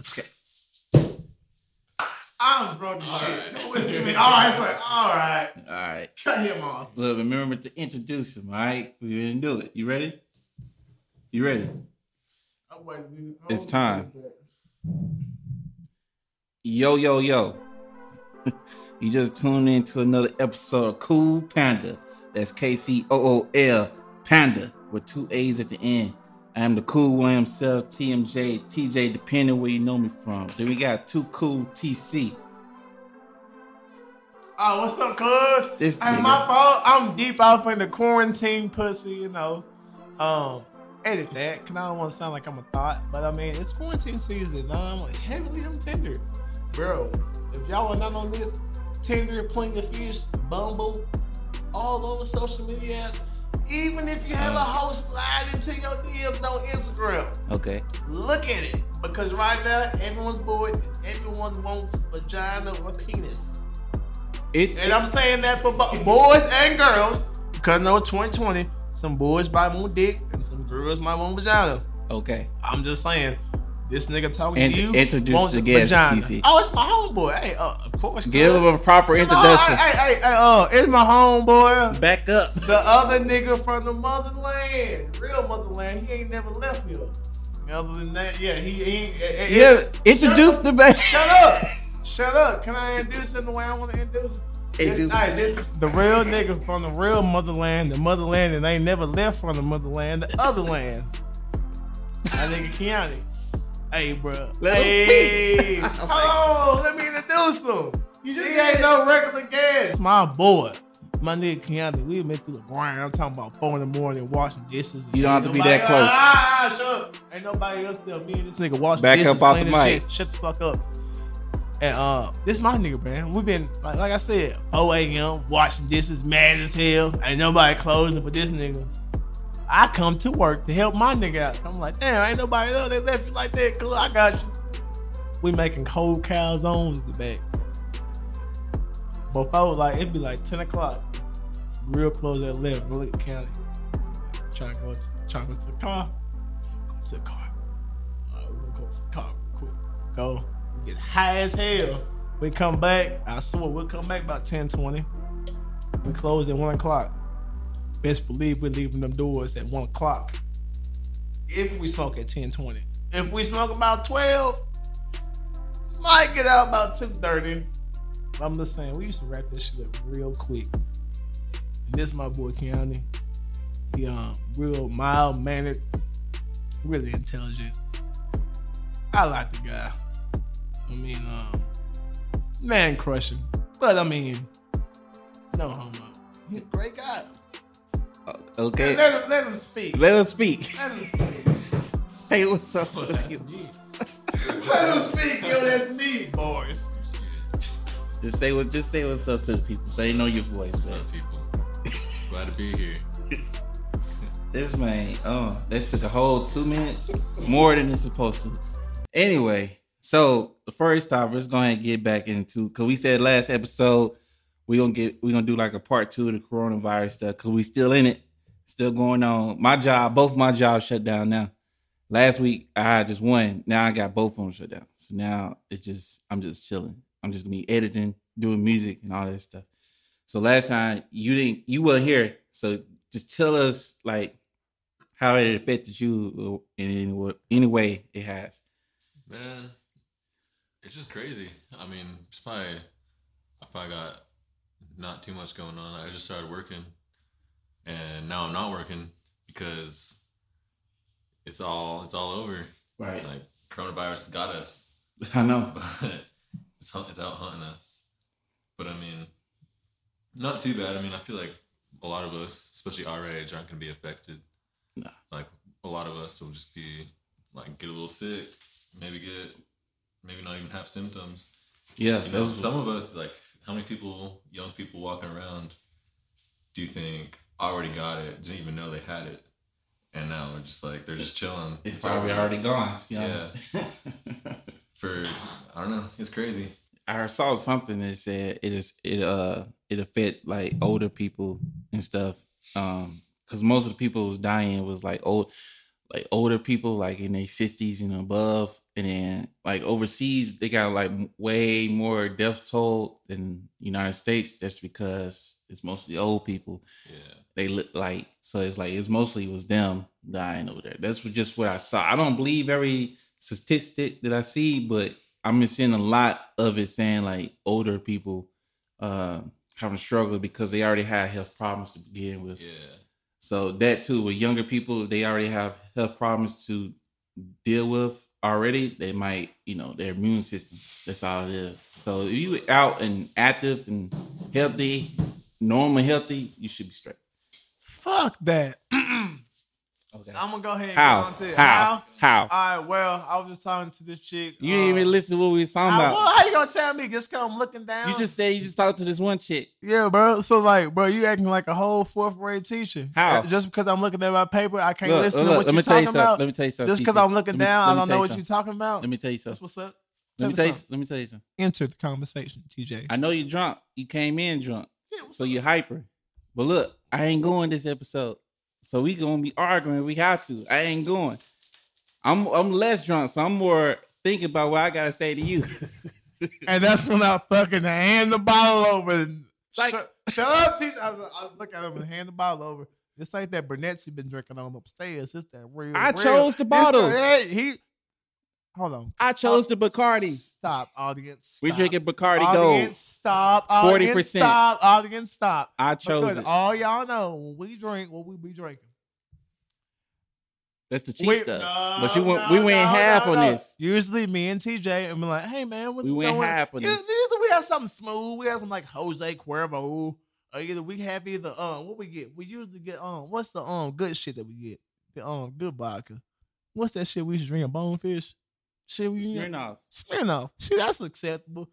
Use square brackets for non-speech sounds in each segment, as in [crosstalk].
Okay. I'm broke All shit. right. Listen to me. All right, like, all right. All right. Cut him off. Look, remember to introduce him. All right, we didn't do it. You ready? You ready? I'm. It's time. Yo, yo, yo. [laughs] you just tuned in to another episode of Cool Panda. That's K C O O L Panda with two A's at the end. I am the cool one himself, TMJ, TJ, depending where you know me from. Then we got two cool TC. Oh, what's up, cuz? This Hey, my fault. I'm deep off in the quarantine pussy, you know. Um, edit that, cause I don't want to sound like I'm a thought, but I mean it's quarantine season. I'm heavily on Tinder, bro. If y'all are not on this, Tinder, Plenty of Fish, Bumble, all those social media apps. Even if you have a mm. host slide into your DMs on Instagram, Okay. look at it because right now everyone's bored. and Everyone wants vagina or penis. It, And I'm saying that for bo- boys and girls because no 2020, some boys buy want dick and some girls might want vagina. okay. I'm just saying, this nigga talking Int- to you introduce the guest. TC. Oh, it's my homeboy. Hey, uh, of course. Give him a proper introduction. Hey, hey, hey, uh, it's my homeboy. Back up. The other nigga from the motherland, real motherland. He ain't never left here. Other than that, yeah, he, he ain't. eh, eh, Yeah, introduce the back. Shut up! Shut up! Can I introduce him the way I want to introduce? him? This, hey, this the real nigga from the real motherland, the motherland that ain't never left from the motherland, the other land. That nigga Keanu. Hey, bro. Let him hey, speak. [laughs] hold on, let me introduce him. You just ain't no regular guest. It's my boy, my nigga Keanu. We been through the grind. I'm talking about four in the morning washing dishes. You don't have to be that close. Ah, shut up. Ain't nobody else there. Me and this nigga washing Back dishes, up off the cleaning mic. shit. Shut the fuck up. And uh, this my nigga, man. we been like, like I said, 0 a.m. washing dishes, mad as hell. Ain't nobody closing, but this nigga. I come to work to help my nigga out. I'm like, damn, ain't nobody else. They left you like that. Cool, I got you. We making cold calzones at the back. Before, was like, it'd be like 10 o'clock. Real close at 11. Look County. Trying to go to, to go to the car. Go to the car. All right, we're gonna go to the car real quick. Go. We get high as hell. We come back. I swear we'll come back about 10, 20. We close at 1 o'clock. Best believe we're leaving them doors at 1 o'clock. If we smoke at 10, 20. If we smoke about 12, might get out about 2.30. But I'm just saying, we used to wrap this shit up real quick. And this is my boy Keanu. He um real mild mannered, really intelligent. I like the guy. I mean, um, man crushing. But I mean, no homo. He's a great guy. Uh, okay. Let him let him speak. Let us speak. Let him speak. Say what's up to the That's people. me. Let him speak. Yo, that's me, boys. Just say what. Just say what's up to the people. So they know your voice, What's man. up, people? Glad to be here. [laughs] This man, oh, that took a whole two minutes, more than it's supposed to. Anyway, so the first topic, let's go ahead and get back into because we said last episode we gonna get we gonna do like a part two of the coronavirus stuff because we still in it, still going on. My job, both my jobs shut down now. Last week I had just one. Now I got both of them shut down. So now it's just I'm just chilling. I'm just gonna be editing, doing music and all that stuff. So last time you didn't you weren't here. So just tell us like how it affected you uh, in any any way it has. Man, it's just crazy. I mean, it's probably I probably got not too much going on. I just started working, and now I'm not working because it's all it's all over. Right. Like coronavirus got us, [laughs] I know. but it's hunt- it's out hunting us. But I mean, not too bad. I mean, I feel like a lot of us, especially our age, aren't going to be affected. Nah. Like a lot of us will just be like get a little sick, maybe get, maybe not even have symptoms. Yeah. You know, some of us like how many people, young people walking around, do you think already got it, didn't even know they had it, and now they're just like they're just chilling. it's probably already gone. To be Yeah. honest. [laughs] For I don't know, it's crazy. I saw something that said it is it uh it affect like older people and stuff. Um, because most of the people who was dying was like old, like older people, like in their sixties and above, and then like overseas, they got like way more death toll than United States. just because it's mostly old people. Yeah. They look like so. It's like it's mostly was them dying over there. That's just what I saw. I don't believe every statistic that I see, but I'm just seeing a lot of it saying like older people uh, having struggled because they already had health problems to begin with. Yeah. So that too, with younger people, they already have health problems to deal with already. They might, you know, their immune system. That's all it is. So if you out and active and healthy, normal healthy, you should be straight. Fuck that. [clears throat] Okay. I'm gonna go ahead and How? get on to it. How? How? All right. Well, I was just talking to this chick. You didn't uh, even listen to what we was talking I- about. well, how you gonna tell me? Just I'm looking down. You just said you just talked to this one chick. yeah, bro. So like, bro, you acting like a whole fourth grade teacher. How? Just because I'm looking at my paper, I can't Look, listen look, to what let you're me tell you talking something. about. Let me tell you something. Just because I'm looking me- down, I don't know what you're talking about. Let me tell you That's something. what's up. Let me Tell you. something. Let me tell you something. Enter the conversation, TJ. I know you're drunk. You came in drunk. Yeah, So you're hyper. But look, I ain't going this episode. So we gonna be arguing. We have to. I ain't going. I'm I'm less drunk, so I'm more thinking about what I gotta say to you. [laughs] And that's when I fucking hand the bottle over. And like- shut, shut up. I, was- I look at him and hand the bottle over. It's like that Burnettsy been drinking on upstairs. It's that real. I real. chose the bottle. hey, he. Hold on. I chose the Bacardi. Stop, audience. We stop. drinking Bacardi audience, Gold. Stop. Audience, 40%. Stop. Audience, stop. I chose Because it. all y'all know when we drink, what we be drinking. That's the cheap We- stuff. no, but you went, no, we went no, half on this. Usually, me and TJ and be like, "Hey, man, what's We went going half on Usually, this. Either we have something smooth, we have some like Jose Cuervo, or either we have either um what we get. We usually get um what's the um good shit that we get the um good vodka. What's that shit we used to drink? A bonefish. Shit we Smirnoff. Smirnoff. Shit, that's acceptable.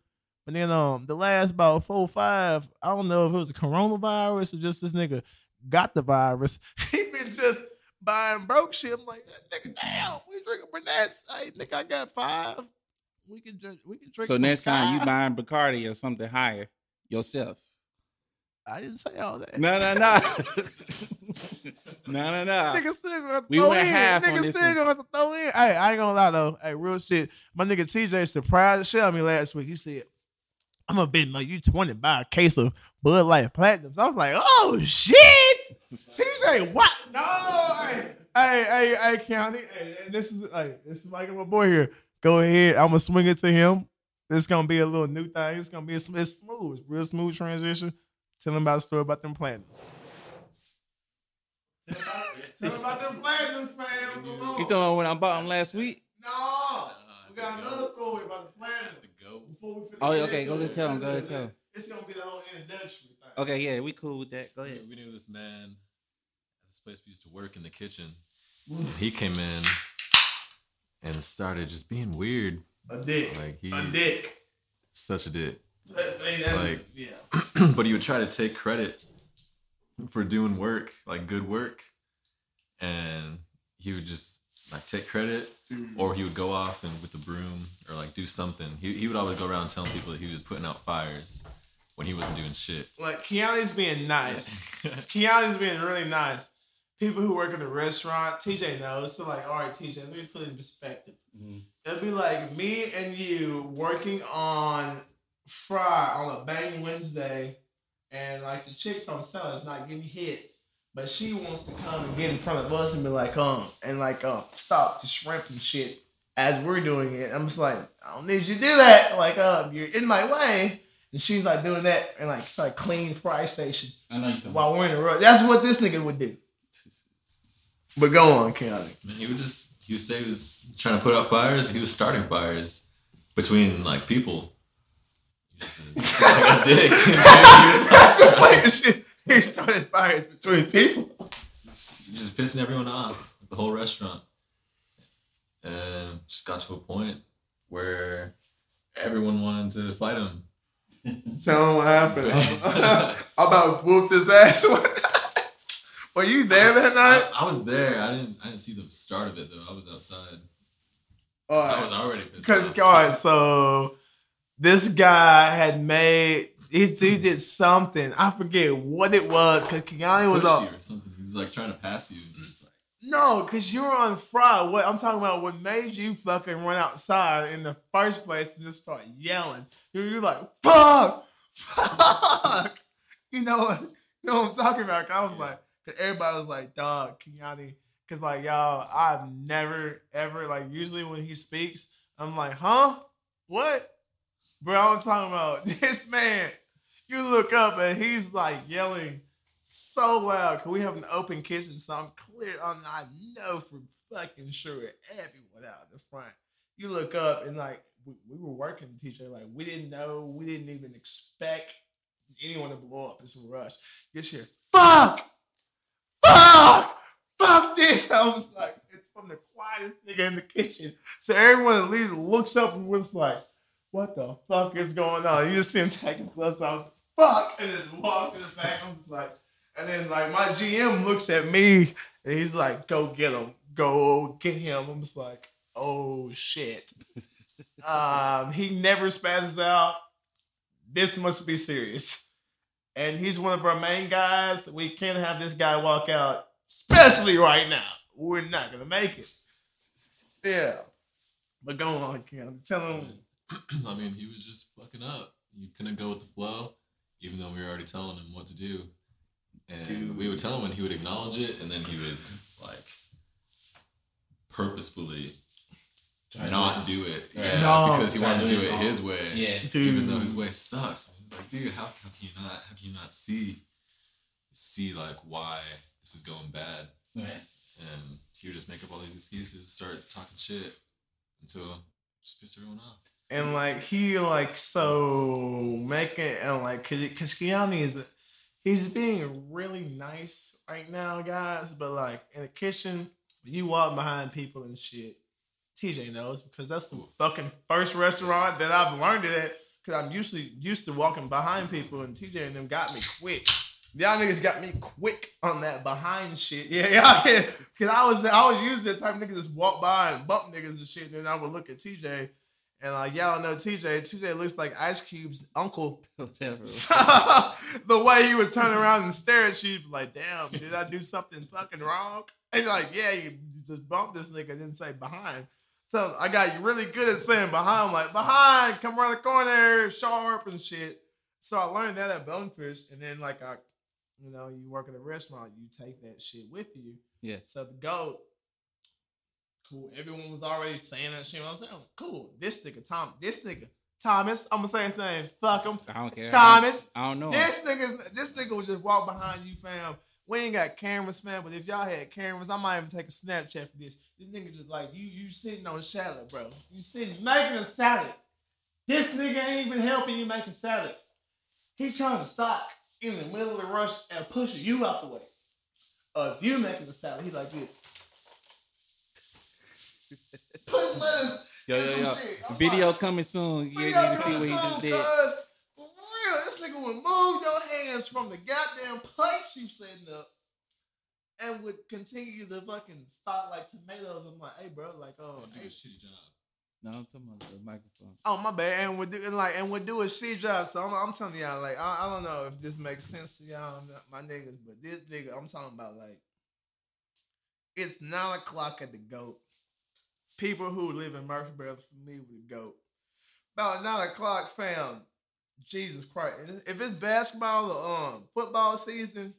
But then um the last about four five, I don't know if it was a coronavirus or just this nigga got the virus. [laughs] he been just buying broke shit. I'm like, nigga, damn, we drinking Burnett's. Hey, nigga, I got five. We can drink. We can drink. So next time you Sky. buying Bacardi or something higher yourself. I didn't say all that. No, no, no. [laughs] [laughs] no, no, no. Nigga still gonna We throw went in. half on Nigga this still one. gonna throw in. Hey, I ain't gonna lie though. Hey, real shit. My nigga TJ surprised the shit of me last week. He said, I'm gonna bet like you 20 buy a case of Bud Light Platinums. I was like, oh shit. [laughs] TJ, what? No, hey, hey, hey, hey, County. Hey, this is hey, this is like my boy here. Go ahead. I'm gonna swing it to him. This gonna be a little new thing. It's gonna be a, it's smooth, it's real smooth transition. Tell him about the story about them platinums. Tell him about them platinums, fam. Come on. You talking about when I bought them last week? No, we got another story about the platinum. Go. Before we finish Oh, okay, go ahead, tell him, go ahead, tell him. It's gonna be the whole introduction thing. Okay, yeah, we cool with that. Go We, ahead. we knew this man at this place we used to work in the kitchen. He came in and started just being weird. A dick. Like he a dick. such a dick. That- that- that- Like- yeah. [clears throat] but he would try to take credit for doing work, like good work. And he would just like take credit or he would go off and with the broom or like do something. He, he would always go around telling people that he was putting out fires when he wasn't doing shit. Like Keanu's being nice. [laughs] Keanu's being really nice. People who work in the restaurant, TJ knows. So like, all right, TJ, let me put it in perspective. Mhm. It'd be like me and you working on Fry on a bang Wednesday, and like the chicks on Sunday is not getting hit, but she wants to come and get in front of us and be like, um, and like, um, stop the shrimp and shit as we're doing it. I'm just like, I don't need you to do that. Like, um, you're in my way. And she's like doing that and like it's like clean fry station I know you talking. while we're in the road. That's what this nigga would do. But go on, County. Man, he would just he would say he was trying to put out fires, but he was starting fires between like people. Just, like a dick. [laughs] That's the funny shit. He started fires between people. just pissing everyone off, the whole restaurant, and just got to a point where everyone wanted to fight him. [laughs] Tell him what happened. [laughs] I'm about to whoop his ass. Were you there that night? I, I was there. I didn't. I didn't see the start of it though. I was outside. I was already pissed Because, off. alright, so this guy had made, he, he did something. I forget what it was. Because Keanu was on. or something. He was like trying to pass you. It was just like No, because you were on fry. What I'm talking about, what made you fucking run outside in the first place and just start yelling? You- You're like, fuck, fuck. [laughs] You know what? You know what I'm talking about? 'Cause I was Yeah. like, because everybody was like, dog, Keanu. Because like y'all, I've never ever like usually when he speaks, I'm like, huh? What? Bro, I'm talking about [laughs] this man. You look up and he's like yelling so loud. Cause we have an open kitchen, so I'm clear. I'm, I know for fucking sure everyone out in the front. You look up and like we, we were working teacher, like we didn't know, we didn't even expect anyone to blow up. It's a rush. Get here, fuck, fuck, fuck this. [laughs] I was like, it's from the quietest nigga in the kitchen. So everyone that leaves looks up and was like, what the fuck is going on? You just see him taking gloves off. Fuck! And just walk in the back. I'm just like, and then like my GM looks at me and he's like, go get him. Go get him. I'm just like, oh shit. [laughs] um, he never spazzes out. This must be serious. And he's one of our main guys. We can't have this guy walk out, especially right now. We're not gonna make it. [laughs] Yeah. But go on, Kim. Tell him [clears throat] I mean, he was just fucking up. You couldn't go with the flow, even though we were already telling him what to do. And we would tell him and he would acknowledge it, and then he would like purposefully Try not do it. Yeah, No. because he wanted to to do do it his his way. Yeah. Even though his way sucks. He's like, dude, how, how can you not how can you not see see like why this is going bad? Right. And he would just make up all these excuses, start talking shit until just piss everyone off. And like he like so making and like because Keanu is he's being really nice right now, guys. But like in the kitchen, you walk behind people and shit, TJ knows because that's the fucking first restaurant that I've learned it at. Because I'm usually used to walking behind people, and TJ and them got me quick. Y'all niggas got me quick on that behind shit. [laughs] Yeah, y'all. Because I was I was usually the type of nigga just walk by and bump niggas and shit. And then I would look at TJ and like y'all know TJ. TJ looks like Ice Cube's uncle. [laughs] [laughs] The way he would turn around and stare at you, like, damn, did I do something fucking wrong? And you're like, yeah, you just bumped this nigga, didn't say behind. So I got really good at saying behind, like behind, come around the corner, sharp and shit. So I learned that at Bonefish, and then like I, you know, you work at a restaurant, you take that shit with you. Yeah. So the goat, cool. Everyone was already saying that shit. I was saying, cool. This nigga, Tom, this nigga, Thomas. I'm gonna say his name. Fuck him. I don't care. Thomas. I don't know. This nigga, this nigga would just walk behind you, fam. We ain't got cameras, fam. But if y'all had cameras, I might even take a Snapchat for this. This nigga just like you, you sitting on a salad, bro. You sitting making a salad. This nigga ain't even helping you make a salad. He trying to stop in the middle of the rush and pushing you out the way. Uh, if you making a salad, he like this. Put lettuce. Yo, yo, yo. shit. Video like, coming soon. You we need to see what he some just did. cuz, For real, this nigga would move your hands from the goddamn plates you setting up and would continue to fucking stop like tomatoes. I'm like, hey, bro, like, oh, do hey. a shitty job. No, I'm talking about the microphone. Oh my bad, and we're doing like and we're doing shit job. So I'm, I'm telling y'all, like I, I don't know if this makes sense to y'all, my niggas, but this nigga, I'm talking about like it's nine o'clock at the goat. People who live in Murfreesboro are familiar with the goat. About nine o'clock, fam. Jesus Christ! If it's basketball or um football season,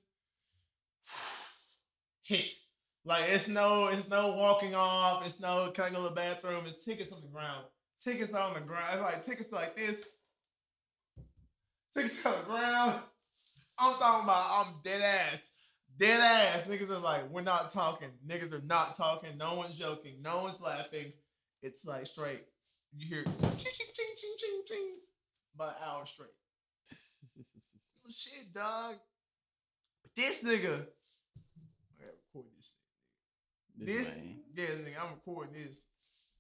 [sighs] hit. Like it's no, it's no walking off. It's no can I to the bathroom. It's tickets on the ground. Tickets on the ground. It's like tickets like this. Tickets on the ground. I'm talking about. I'm dead ass. Dead ass. Niggas are like, we're not talking. Niggas are not talking. No one's joking. No one's laughing. It's like straight. You hear ching ching ching ching ching ching. An hour straight. [laughs] Oh, shit, dog. But this nigga. I gotta record this shit. This, man. yeah, nigga, I'm recording this.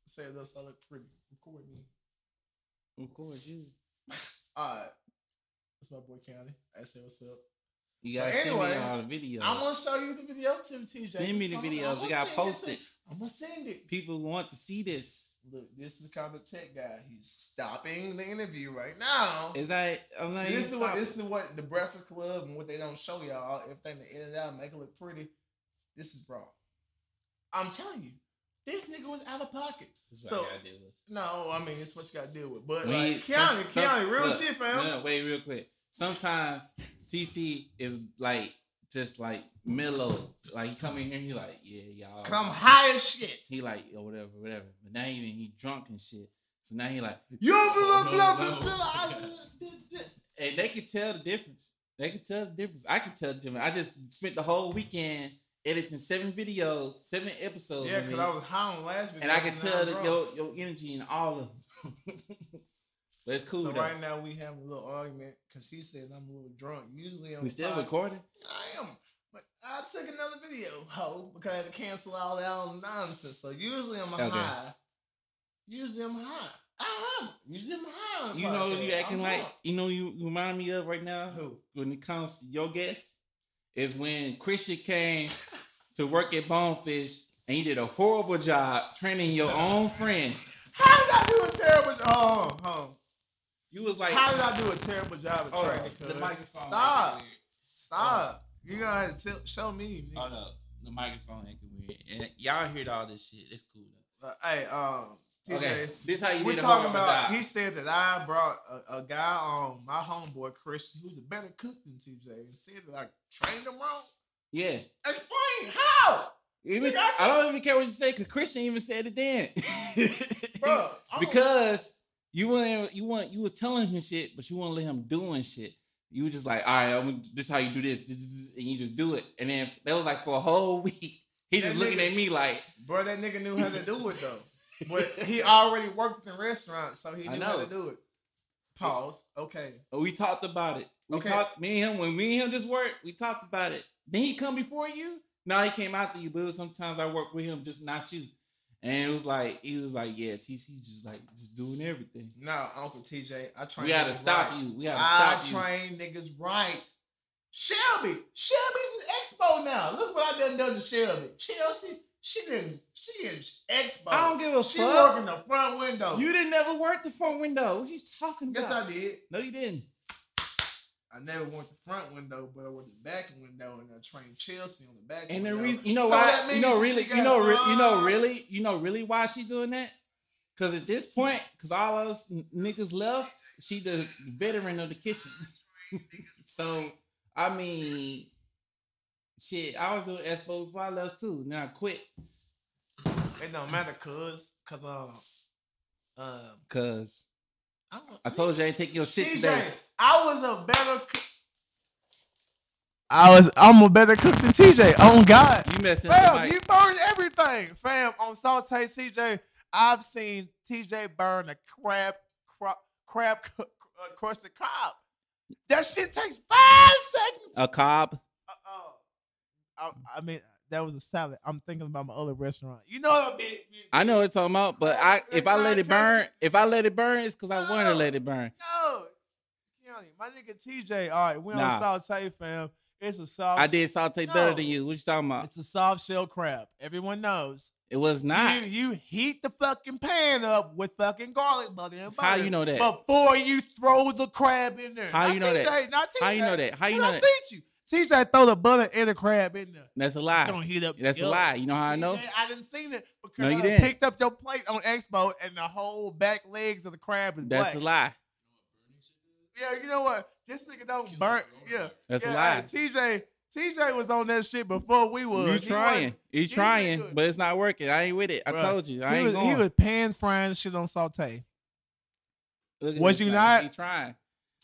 Say this, I look pretty. Record me. Course, you. [laughs] Alright. That's my boy County. I say what's up. You gotta But send me anyway, all the videos. I'm gonna show you the video too, TJ. Send me the Just hold on, videos. We gotta post it. I'm gonna send it. People want to see this. Look, this is kind of tech guy. He's stopping the interview right now. Is that? I'm not this is what this is what the Breakfast Club and what they don't show y'all. Everything they edit out, make it look pretty. This is raw. I'm telling you, this nigga was out of pocket. So gotta deal with. no, I mean it's what you gotta deal with. But We like Keanu, some- some- Keanu, real look, shit, fam. No, no, wait, real quick. Sometimes TC is like just like mellow. Like he come in here, he like, yeah, y'all. Come I'm high as shit. He like, or whatever, whatever. But now even he drunk and shit. So now he like, yo, blah, oh, blah, blah, blah, blah. And they can tell the difference. They can tell the difference. I can tell the difference. I just spent the whole weekend editing seven videos, seven episodes. Yeah, cause. I was high on last video. and I can tell I'm that drunk. your your energy in all of them. [laughs] it's cool So though. right now we have a little argument because she said I'm a little drunk. Usually I'm we still fine. recording. I am. But I took another video, ho, because I had to cancel all that nonsense. So usually I'm Okay. high. Usually I'm high. I am. Usually I'm high. You know you acting I'm like you know you remind me of right now who? when it comes to your guess is when Christian came [laughs] to work at Bonefish and he did a horrible job training your [laughs] own friend. How did I do a terrible job? Hold on. You was like, How did I do a terrible job at oh, training? the microphone. Stop. Stop. You gotta tell, show me. nigga. Oh no, the microphone acting weird. And y'all heard all this shit. It's cool. Though. Uh, hey, um, TJ. Okay, this how you We're talking about. He said that I brought a, a guy on my homeboy Christian, who's a better cook than TJ, and said that I trained him wrong. yeah. Explain how, Even. I don't even care what you say because Christian even said it then. [laughs] bro. Because you weren't you want you was telling him shit, but you wouldn't let him doing shit. You were just like, all right, I'm, this is how you do this, and you just do it. And then that was like for a whole [laughs] week. He just looking nigga- at me like, bro, that nigga knew how to do it though. [laughs] But he already worked in restaurants, so he knew how to do it. Pause. Okay. we talked about it. We Okay. talked, me and him, when me and him just worked, we talked about it. Then he come before you. Now he came after you, but sometimes I work with him, just not you. And it was like, he was like, yeah, TC just like, just doing everything. No, Uncle TJ, I train. We gotta stop right. you. We gotta I stop you. I train niggas right. Shelby, Shelby's an expo now. Look what I done done to Shelby. Chelsea, she didn't. She in expo. I don't give a She fuck. working the front window. You didn't never work the front window. What you talking about? Yes. I did. No, you didn't. I never went the front window, but I went the back window, and I trained Chelsea on the back. And the reason, you know So why? You know really, you know, re- you know really, you know really why she doing that? Because at this point, because all us niggas left, she the veteran of the kitchen. [laughs] so I mean, shit, I was doing expo before I left too. Now I quit It don't matter, cause, cause um, um, because I, I told you I ain't take your shit TJ, today. I was a better. Cook. I was. I'm a better cook than TJ. Oh God. You messing Fam, mic. you burned everything, fam. On Saute TJ, I've seen TJ burn a crab, crab, crab cu- uh, crusted crab. That shit takes five seconds. a cob. Uh, uh, I, I mean, that was a salad. I'm thinking about my other restaurant. You know what I mean? I know what you're talking about, but I if I let it burn, if I let it burn, it's because I want to let it burn. No, my nigga TJ. All right, we on Nah. Saute, fam. It's a soft. I did saute better than you. What you talking about? It's a soft shell crab. Everyone knows. It was not. You, you heat the fucking pan up with fucking garlic butter and butter. How you know that? Before you throw the crab in there. How Not you know that? TJ, Not TJ. How you know that? How you know I that? seen you. TJ throw the butter and the crab in there. That's a lie. Don't heat up. That's a lie. You know how I know? I didn't see it because No, you I didn't. picked up your plate on Expo and the whole back legs of the crab is That's black. a lie. Yeah, you know what? This nigga don't burn. Yeah, That's a lie. TJ, TJ was on that shit before we was. You trying? he trying? But it's not working. I ain't with it. I Bruh, told you. I ain't was, going. He was pan frying shit on saute. Was you guy. not? He trying.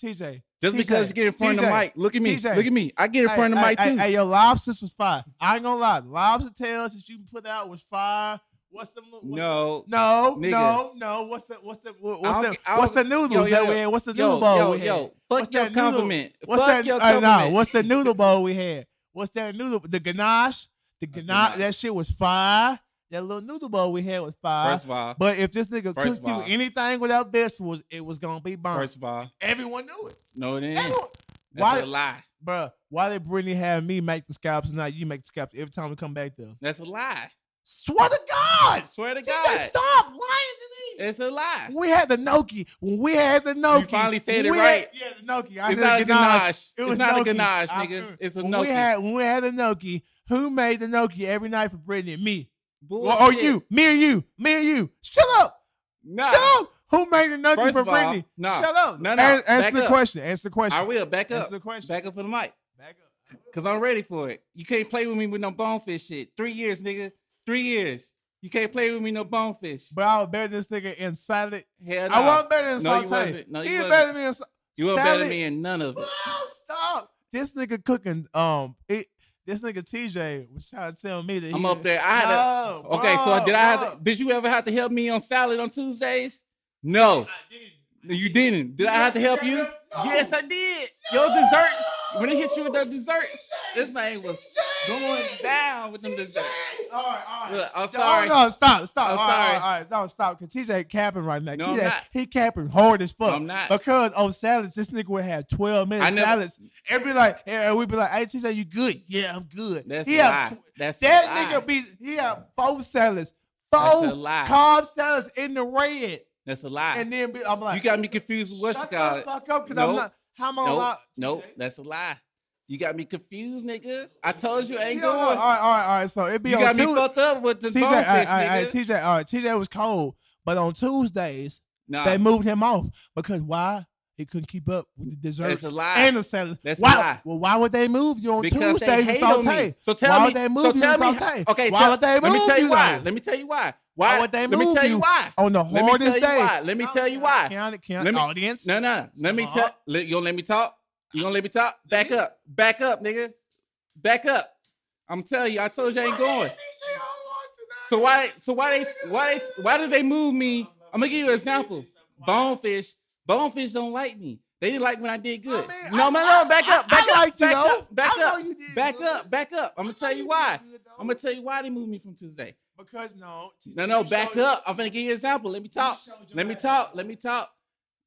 TJ. Just TJ, because you get in front of the mic. Look at me. TJ. Look at me. I get in Hey, front of the mic hey, too. Hey, your lobsters was fire. I ain't gonna lie. Lobster tails that you put out was fire. What's the what's no. the, no Nigga. no no? What's the what's the what's the what's the noodles yo, yo, that we had? What's the Yo, noodle bowl yo, we had? yo. Fuck What's your compliment. What's Fuck that? your uh, nah, what's the [laughs] noodle bowl we had? What's that noodle? The ganache. The ganache. ganache. That shit was fire. That little noodle bowl we had was fire. First of all, but if this nigga cooked you all- anything without vegetables, it was gonna be burnt. first of all, Everyone knew it. no, it ain't. Everyone, That's why, a lie. bruh, why did Brittany have me make the scallops and not you make the scallops every time we come back there? That's a lie. Swear to I God, swear to TJ, God, stop lying to me. it's a lie. We had the gnocchi, when we had the gnocchi, finally said it right. Had, yeah, the gnocchi. I It's said not a ganache. It It's was not a gnocchi. ganache, nigga. It's a when. We had when we had the gnocchi. Who made the gnocchi every night for Brittany and me? Bullshit. Or, or you, me or you, me or you. Shut up. Nah. Shut up. Who made the nothing First for of all, Brittany? no. Shut up. No, no. Back answer the up. question. Answer the question. I will back up. Answer the question. Back up for the mic. Back up. Cause I'm ready for it. You can't play with me with no bonefish shit. Three years, nigga. Three years. You can't play with me no bonefish. But I was better than this nigga in salad. Hell no. I wasn't better than No, you wasn't. No, you he was wasn't. better than me in You salad. better than me in none of it. Stop. This nigga cooking. Um, it. This nigga TJ was trying to tell me that I'm up there. I had no, to. Okay, so bro, did I have to? Did you ever have to help me on salad on Tuesdays? No, you didn't. Did I have to help you? Yes, I did. Your desserts. When it hit you with the desserts, this man was going down with them desserts. All right, all right. Look, I'm No, sorry. No, stop, stop. I'm all right, sorry. All right, all right, no, stop. Cause TJ capping right now. No, I'm not. he capping hard as fuck. I'm not. Because on salads, this nigga would have 12 minutes never- salads. Be like, and we'd be like, hey TJ, you good? Yeah, I'm good. That's he a have lie. That's a that lie. nigga be he have four salads, That's four a lie. carb salads in the red. That's a lie. And then be, I'm like, you got me confused with what shut you the fuck up, cause I'm not. How am I Nope, nope, that's a lie. You got me confused, nigga. I told you I ain't Yeah, no, going. all right, all right, all right. So it be You on got me fucked up with the TJ, all right, all right, nigga. TJ, all right, TJ was cold, but on Tuesdays Nah, they moved him off because why? He couldn't keep up with the desserts That's a lie. and the salads. That's a lie. Well, why would they move you on because Tuesdays and saute? So tell why me. would they move so tell and me. saute? Okay, why tell, would they move let me tell you why. though? Let me tell you why. Why Why would they Let me move tell you you why. on the Let me hardest tell you day? why. Let me tell you why. It, count Let me- audience. No, no. Let me tell. Let, you gonna let me talk? You gonna let me talk? Back up. Back up, nigga. Back up. I'm telling you. I told you I ain't going. So why? So why they? Why they? Why did they move me? I'm gonna give you an example. Bonefish. Bonefish don't like me. They didn't like when I did good. I mean, no, I- man, no. Back up. Back I up. Back up. Back up. Back good. up. Back up. I'm gonna tell you you why. good. I'm gonna tell you why they moved me from Tuesday. Because no, No, no, back you- up. I'm gonna give you an example. Let me talk. Let me talk. Let me talk.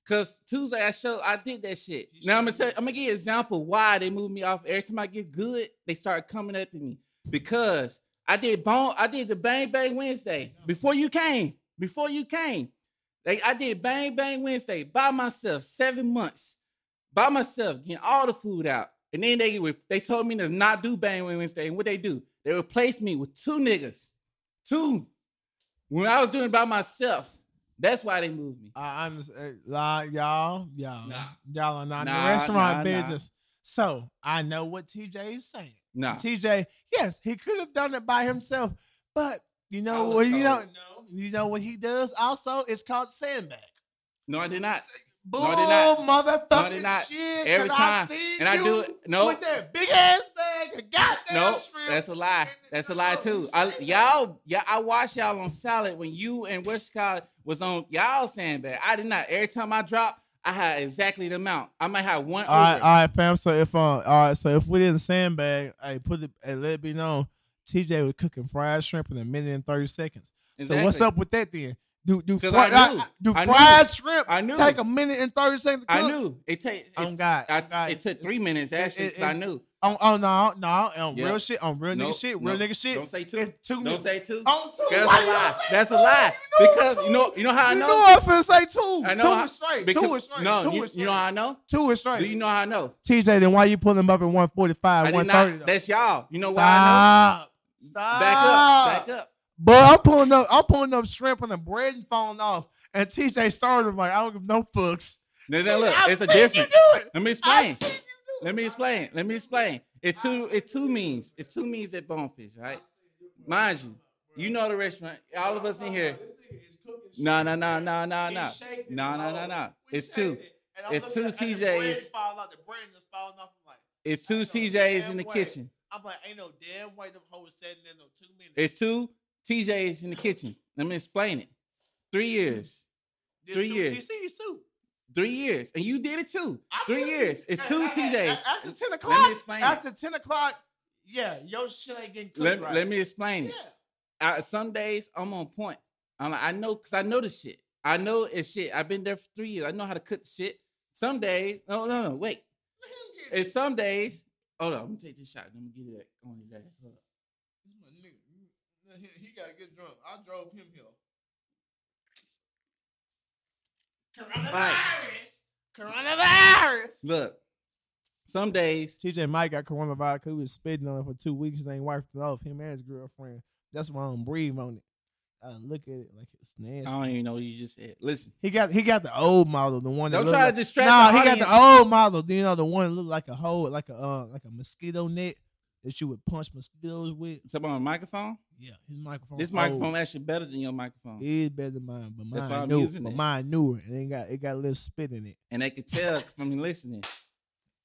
Cause Tuesday I showed I did that shit. Now I'm gonna tell I'm gonna give you an example why they moved me off. Every time I get good, they start coming after me. Because I did bone, I did the Bang Bang Wednesday before you came. Before you came. They, I did Bang Bang Wednesday by myself, seven months. By myself, getting all the food out. And then they they told me to not do Bang Bang Wednesday. And what they do? They replaced me with two niggas. Two. When I was doing it by myself, that's why they moved me. I understand, y'all, y'all, Nah. y'all are not in the restaurant nah, nah. business. So I know what TJ is saying. Nah. TJ, yes, he could have done it by himself, but you know what? You don't know. You know what he does? Also, it's called sandbag. No, I did not. Bull No, I did not. motherfucking No, I did not. shit. Every 'cause time. I seen And I do it- no. with that big ass bag of goddamn No, shrimp. that's a lie. That's a lie too. you I, said y'all, yeah, I watched y'all on salad when you and Westcott was on y'all sandbag. I did not. Every time I drop, I had exactly the amount. I might have one All right, all right, fam. So if uh, all right, so if we didn't sandbag, I put it and let it be known, TJ was cooking fried shrimp in a minute and thirty seconds. So what's up with that then? Do do fri- I knew. do I knew. fried shrimp I knew. take a minute and thirty seconds? I knew it take. Oh, it's- God, I- oh, God, it took three minutes actually. it- I knew. On, oh no, no, on Yeah. real shit, on real No, nigga shit, real no. nigga shit. Don't say two. It's two Don't minutes. say two. On two. That's Why a lie. That's a lie. You know Because you know, you know how I You know. know I'm finna say two. I know. two how- is straight. because- two is straight. No, two you, is you know how I know. Two is straight. Do you know how I know? TJ, then why you pulling him up at one forty five, one thirty? That's y'all. You know why I Stop. Stop. Back up. Back up. But I'm pulling up. I'm pulling up shrimp and the bread and falling off. And TJ started like, I don't give no fucks. Now, now look, I've it's a difference. it. Let me explain. seen you do it. Let me explain. Let me explain. It's two. It's two means. It's two means at Bonefish, right? Mind you, you know the restaurant. All of us in here. No, no, no, no, no, no, no, no, no, no. It's two. It's two TJs. It's two TJs in the kitchen. I'm like, ain't no damn way them hoes sitting in no two minutes. It's two TJs in the kitchen. Let me explain it. Three years. Three years. TCs too. Three years. And you did it too. I Three years. It's two TJs. After ten o'clock. Let me explain it. After ten o'clock, yeah, your shit ain't getting cooked Let, right. let me explain it. I, some days I'm on point. I'm like, I know because I know the shit. I know it's shit. I've been there for three years. I know how to cook the shit. Some days, no, no, no, wait. It's some days. Hold on, I'm gonna take this shot. I'm gonna get it on his ass. Hold up. He, he gotta get drunk. I drove him here. Coronavirus. Coronavirus. Look, some days, TJ Mike got coronavirus because he was spitting on it for two weeks and ain't wiped it off. Him and his girlfriend. That's why I don't breathe on it. I look at it like it's I don't even know what you just said. Listen, He got he got the old model, the one that don't try like, to distract. Nah, the he got the old model. You know the one that look like a hole, like a uh, like a mosquito net that you would punch mosquitoes with. Something on a microphone. Yeah, his microphone. This old. microphone actually better than your microphone, It is better than mine, but That's why mine I'm using but it. mine newer. It ain't got it got a little spit in it. and they could tell [laughs] from me listening.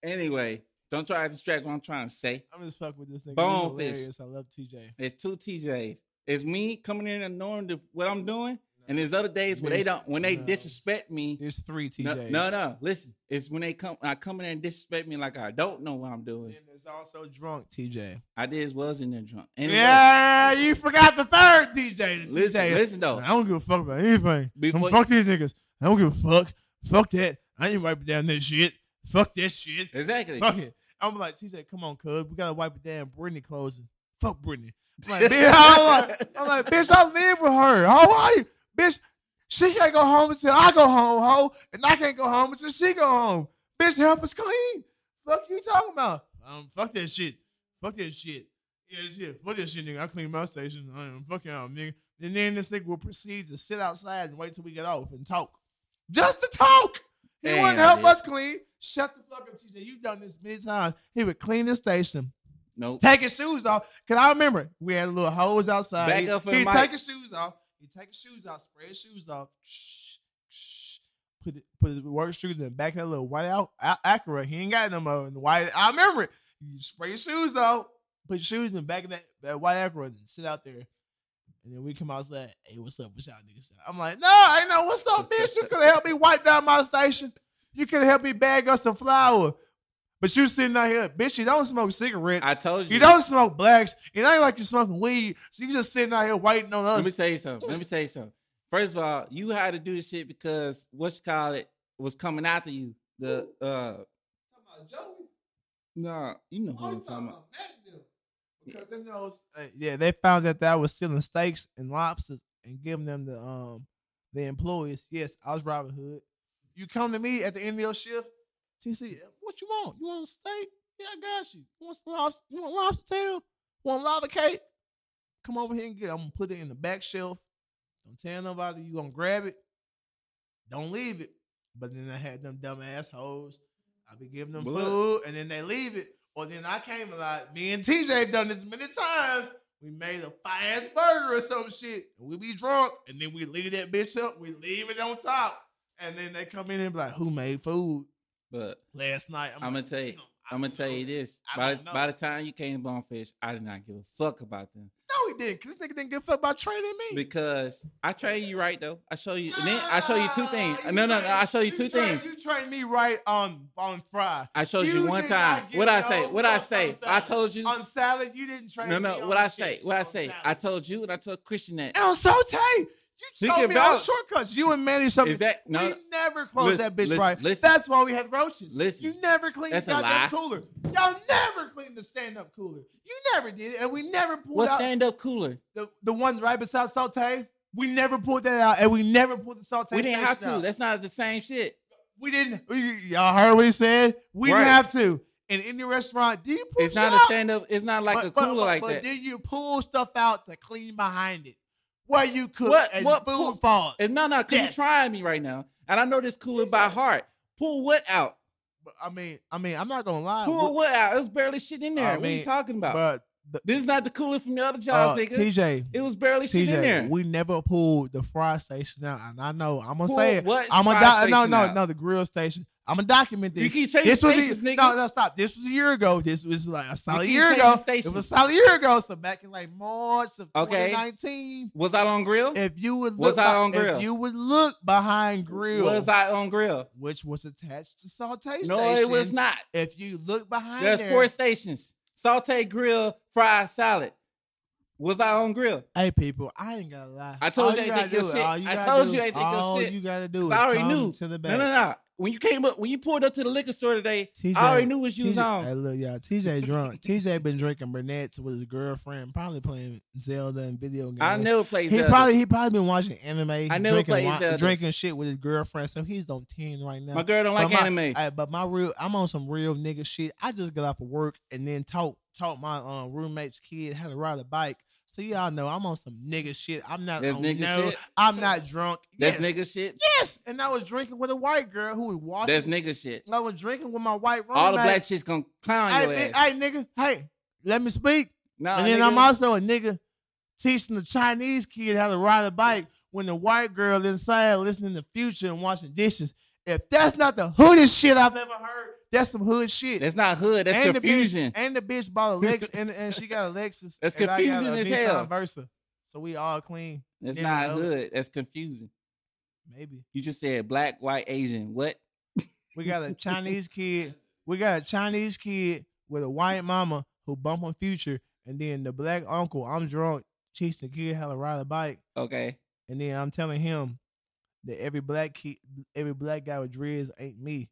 Anyway, don't try to distract what I'm trying to say. I'm just fuck with this nigga. Bonefish. I love TJ. It's two TJs. It's me coming in and knowing the, what I'm doing, and there's other days where they don't when they no. disrespect me. There's three No, TJs. no, no. Listen, it's when they come. I come in and disrespect me like I don't know what I'm doing. And there's also drunk TJ. I did was in there drunk. Anyway, Yeah, you forgot the third TJ. The Listen, TJ. listen though. I don't give a fuck about anything. Before- fuck these niggas. I don't give a fuck. Fuck that. I ain't wiping down that shit. Fuck that shit. Exactly. Fuck it. I'm like, TJ, come on, cuz. We gotta wipe it down. Brittany closing. Fuck Brittany. I'm like, [laughs] bitch, I'm like, I'm like, bitch, I live with her. How are you? Bitch, she can't go home until I go home, ho. And I can't go home until she go home. Bitch, help us clean. Fuck you talking about? Um, fuck that shit. Fuck that shit. Yeah, shit. Fuck that shit, nigga. I clean my station. I am fucking out, nigga. And then this nigga will proceed to sit outside and wait till we get off and talk. Just to talk. He Damn, wouldn't help bitch. us clean. Shut the fuck up, TJ. You've done this many times. He would clean the station, Nope. take his shoes off. Cause I remember we had a little hose outside. Back he, up for the he'd mic. take his shoes off. He'd take shoes off, spray shoes off. Put it, put his work shoes in the back of that little white out Acura. He ain't got no more the white. I remember it. You spray your shoes off, put your shoes in the back of that, that white Acura and sit out there. And then we come outside. Hey, what's up? What's y'all niggas? I'm like, no, I know what's up, bitch. You could have helped me wipe down my station. You could have helped me bag us some flour. But you sitting out here, bitch, you don't smoke cigarettes. I told you. you don't smoke blacks. It ain't like you're smoking weed. So you just sitting out here waiting on us. Let me tell you something. Let me tell you something. First of all, you had to do this shit because what you call it was coming after you. The uh nah, you know who I'm talking about. Because them knows, uh, yeah, they found that I was stealing steaks and lobsters and giving them the um the employees. Yes, I was Robin Hood. You come to me at the end of your shift, TC, what you want? You want steak? Yeah, I got you. You want some lobster? You want lobster tail? Want lava cake? Come over here and get it. I'm gonna put it in the back shelf. Don't tell nobody you gonna grab it. Don't leave it. But then I had them dumb assholes. I be giving them But look- food and then they leave it. Or then I came a lot. Me and TJ have done this many times. We made a fire ass burger or some shit. And we be drunk. And then we leave that bitch up. We leave it on top. And then they come in and be like, who made food But last night? I'm like, gonna tell you, I'm gonna tell know. you this. By the, by the time you came to Bonefish, I did not give a fuck about them No, he didn't. Because this nigga didn't give a fuck about training me. because I trained you right though. I show you, and then I show you two things. Ah, No, no, no. I show you two trained- things. You trained me right on on fry. I showed you, You one time. What I say? What I say? I told you. On salad, you didn't train No, me. no. What I say? What I say? I told you, and I told Christian that. And on saute, you told me all shortcuts. You and Manny something. Is that- no, We never closed Listen, that bitch listen, right. listen. That's why we had roaches. Listen. You never cleaned the goddamn cooler. Y'all never cleaned the stand-up cooler. You never did, and we never pulled What out stand up cooler? the, the one right beside saute. We never pulled that out, and we never pulled the saute. We didn't have to. out. That's not the same shit. We didn't. we- y'all heard what he said. We Right. didn't have to. And in any restaurant, do you pull It's not shit a stand up. It's not like But- a cooler but- like but that. did you pull stuff out to clean behind it? Where you cook What- and what food pull- falls. It's not not. Yes. you trying me right now, and I know this cooler by heart. Pull what out? I mean, I mean, I'm not gonna lie. Pull what out? It was barely shit in there. I what are you talking about? But this is not the cooler from the other uh, jobs, nigga. TJ, it was barely shit in there. We never pulled the fry station out, and I know I'm gonna Pull say it. what I'm gonna fry do- no, no, out? no, the grill station. I'm gonna document this. You keep changing this was stations, a, nigga. no, no, stop. This was a year ago. This was like a solid year ago. stations. It was a solid year ago. So back in like March of Okay. 2019. Was I on grill? If you would look Was I on grill? if you would look behind grill, Was I on grill? which was attached to saute No, station. it was not. If you look behind There's there, four stations: saute, grill, fry, salad. Was I on grill? Hey people, I ain't gonna lie. I told All you I ain't gotta take your do- shit. you I told do- you I ain't take your shit. you gotta do is I already knew. to the back. No, no, no. When you came up, when you pulled up to the liquor store today, TJ, I already knew what you was on. Hey, look, y'all. TJ [laughs] drunk. TJ been drinking Burnett's with his girlfriend, probably playing Zelda and video games. I never played He Zelda. probably he probably been watching anime. I never drinking, played Zelda. drinking shit with his girlfriend, so he's on ten right now. My girl don't like my- anime. Hey, but my real, I'm on some real nigga shit. I just got off of work and then taught taught my um, roommate's kid how to ride a bike. So y'all know I'm on some nigga shit. I'm not. That's nigga no, shit? I'm not drunk. That's yes. nigga shit. Yes, and I was drinking with a white girl who was washing. That's nigga shit. I was drinking with my white roommate. All the black chicks gonna clown Hey, your ass. hey, nigga. Hey, let me speak. And then nigga. I'm also a nigga teaching the Chinese kid how to ride a bike when the white girl inside listening to Future and washing dishes. If that's not the hoodest shit I've ever heard, that's some hood shit. That's not hood. That's and confusion. The bitch, and the bitch bought a Lex, [laughs] and, and she got a Lexus. That's and I got confusing a as Nissan hell. Versa. So we all clean. That's not no. hood. That's confusing. Maybe You just said black, white, Asian. What? we got a [laughs] Chinese kid. We got a Chinese kid with a white mama who bump on Future, and then the black uncle. I'm drunk, teaching the kid how to ride a bike. Okay. And then I'm telling him that every black kid, every black guy with dreads ain't me,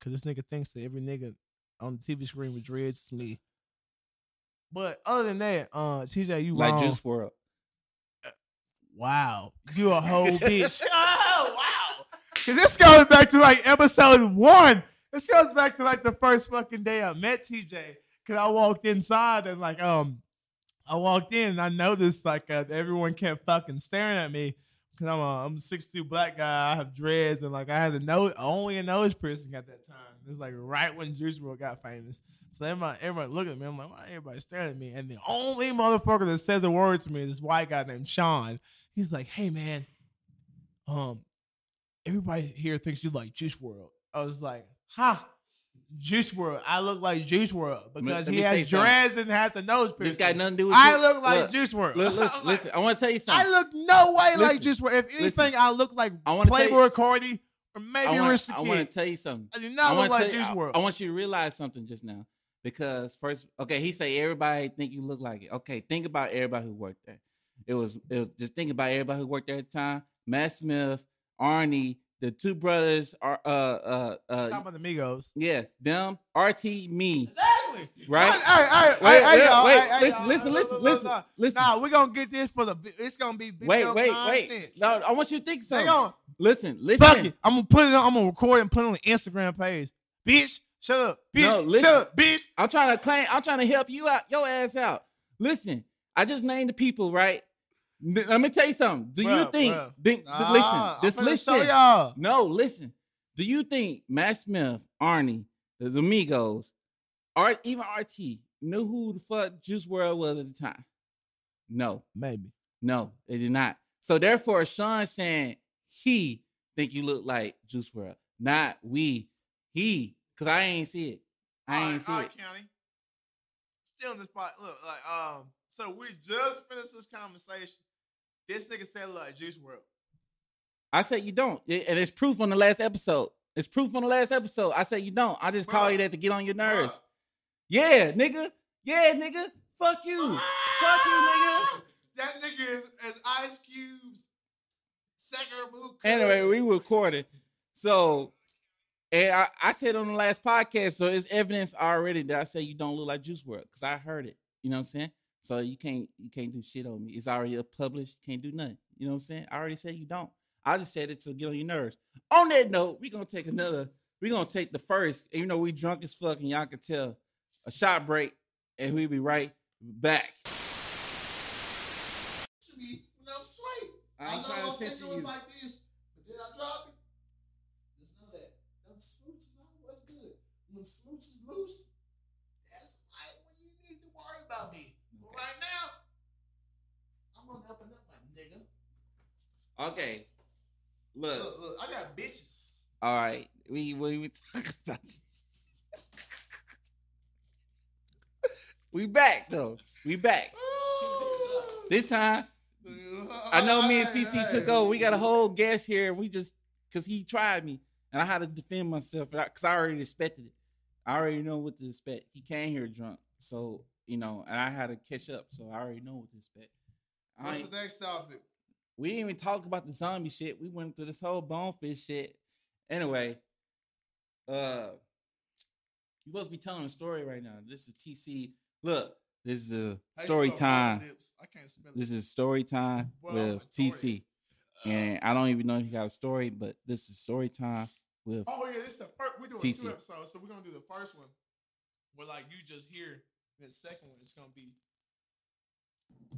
cause this nigga thinks that every nigga on the TV screen with dreads is me. But other than that, uh, TJ, you Like wrong. Juice WRLD. wow, you a whole [laughs] bitch. oh wow, cause this goes back to like episode one. This goes back to like the first fucking day I met TJ. Cause I walked inside and like um, I walked in and I noticed like uh, everyone kept fucking staring at me. Cause I'm a I'm six two black guy. I have dreads and like I had a nose only a nose piercing at that time. It's like right when Juice WRLD got famous. So everybody everybody look at me. I'm like, why everybody staring at me? And the only motherfucker that says a word to me is this white guy named Sean. He's like, hey man, um, everybody here thinks you like Juice WRLD. I was like, ha. Juice WRLD. I look like Juice WRLD because let he has something. dreads and has a nose piercing. This got nothing to do with I you. look like Look, Juice WRLD. Look, listen, like, [laughs] listen. I want to tell you something. I look no way like Listen, Juice WRLD. If anything, listen. I look like I tell you- Playboi Carti or maybe I want, Rich I want to tell you something. I do I not look like you- Juice I- World. I, want you to realize something just now. Because first, okay, he say everybody think you look like it. Okay, think about everybody who worked there. It was, it was just think about everybody who worked there at the time. Matt Smith, Arnie, the two brothers are uh uh uh Talking about the Migos. yeah, them, RT, me. Exactly. Right? Hey, hey, Wait, hey, wait, wait, listen, listen, listen, listen, listen. Nah, we're gonna get this for the. It's gonna be Wait, video wait, content. wait. No, I want you to think Hang something. on. Listen, listen. Fuck it. I'm gonna put it. on I'm gonna record and put it on the Instagram page. Bitch, shut up. Bitch, No, listen. shut up. Bitch. I'm trying to claim. I'm trying to help you out, your ass out. Listen, I just named the people, right? N- Let me tell you something. Do you think? think- Nah, listen, just I'm listen. Y'all. No, listen. Do you think Matt Smith, Arnie, the, the Migos, or even RT knew who the fuck Juice WRLD was at the time? No, Maybe. no, they did not. So therefore, Sean saying he think you look like Juice WRLD, not we. He, cause I ain't see it. I ain't see it. County. Still in this spot. Look, like um. So we just finished this conversation. This nigga said like Juice WRLD. I said you don't, It- and it's proof on the last episode. It's proof on the last episode. I said you don't. I just call you that to get on your nerves. Bruh. Yeah, nigga. Yeah, nigga. Fuck you. Fuck you, nigga. [laughs] That nigga is, is Ice Cube's second move. Anyway, we recorded. So, and I, I said on the last podcast, so it's evidence already that I say you don't look like Juice WRLD because I heard it. You know what I'm saying? So you can't you can't do shit on me. It's already published. Can't do nothing. You know what I'm saying? I already said you don't. I just said it to get on your nerves. On that note, we gonna take another. we gonna take the first. Even though we drunk as fuck and y'all can tell, a shot break, and we'll be right back. to me when I'm sweet. I ain't trying to censor you. like this, but then I drop it. Just know that them is always good. When smoots is loose, that's like when you need to worry about me. Right now, I'm gonna and up my nigga. Okay. Look. Look, look, I got bitches. All right, we we we talk [laughs] about this. we back though. We back. This time, I know me and TC took over. We got a whole guest here. We just because he tried me and I had to defend myself because I already expected it. I already know what to expect. He came here drunk, so you know, and I had to catch up, so I already know what to expect. What's the next topic? we didn't even talk about the zombie shit. We went through this whole bonefish shit. Anyway, uh, you supposed to be telling a story right now. This is TC. Look, this is a story time. I can't spell This is story time Well, with. TC. And I don't even know if you got a story, but this is story time with. Oh yeah, this is the first. We're doing TC. two episodes, so we're gonna do the first one, where like you just hear. And the second one is gonna be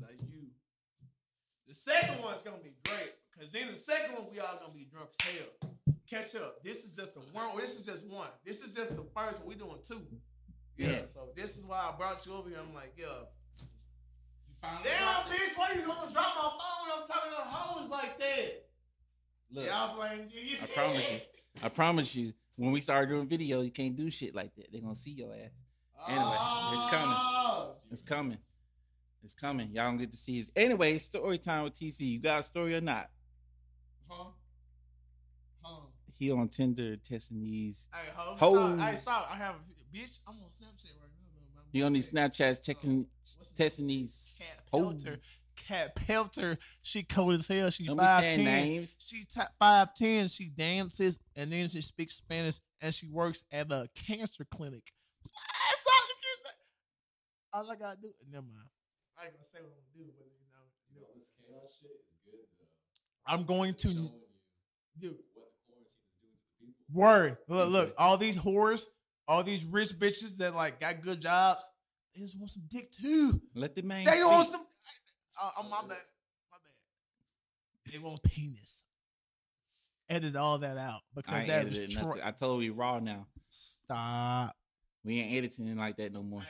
Like you. The second one's gonna be great because then the second one we all gonna be drunk as hell. Catch up. This is just the one. This is just one. This is just the first one. We doing two. Yeah. Yeah. So this is why I brought you over here. I'm like, yeah. You Damn, bitch, why you gonna drop my phone? I'm talking to hoes like that. Look, Y'all blame you. you I see? promise you. I promise you. When we start doing video, you can't do shit like that. They're gonna see your ass. Anyway, it's coming. Oh. It's coming. It's coming. Y'all don't get to see it. Anyway, story time with TC. You got a story or not? Huh? Huh? He on Tinder testing these. Hey, ho, Hoes. stop. Hey, stop. I have a bitch. I'm on Snapchat right now. He on these Snapchats checking, uh, his testing these. Cat. Pelter. Cat Pelter. She cold as hell. Be five ten. names. She five ten. She dances and then she speaks Spanish and she works at a cancer clinic. That's all you can. All I gotta do. Never mind. I ain't gonna say what I'm gonna do, but you know, you know this chaos shit is good though. I'm going to Showing do. what the quarantine is doing to the people. Word. Look, look, all these whores, all these rich bitches that like got good jobs, they just want some dick too. Let the man. They speak. want some. Uh, uh, my bad. My bad. They want penis. Edit all that out because I that is edited tr- I told you raw now. Stop. We ain't editing like that no more.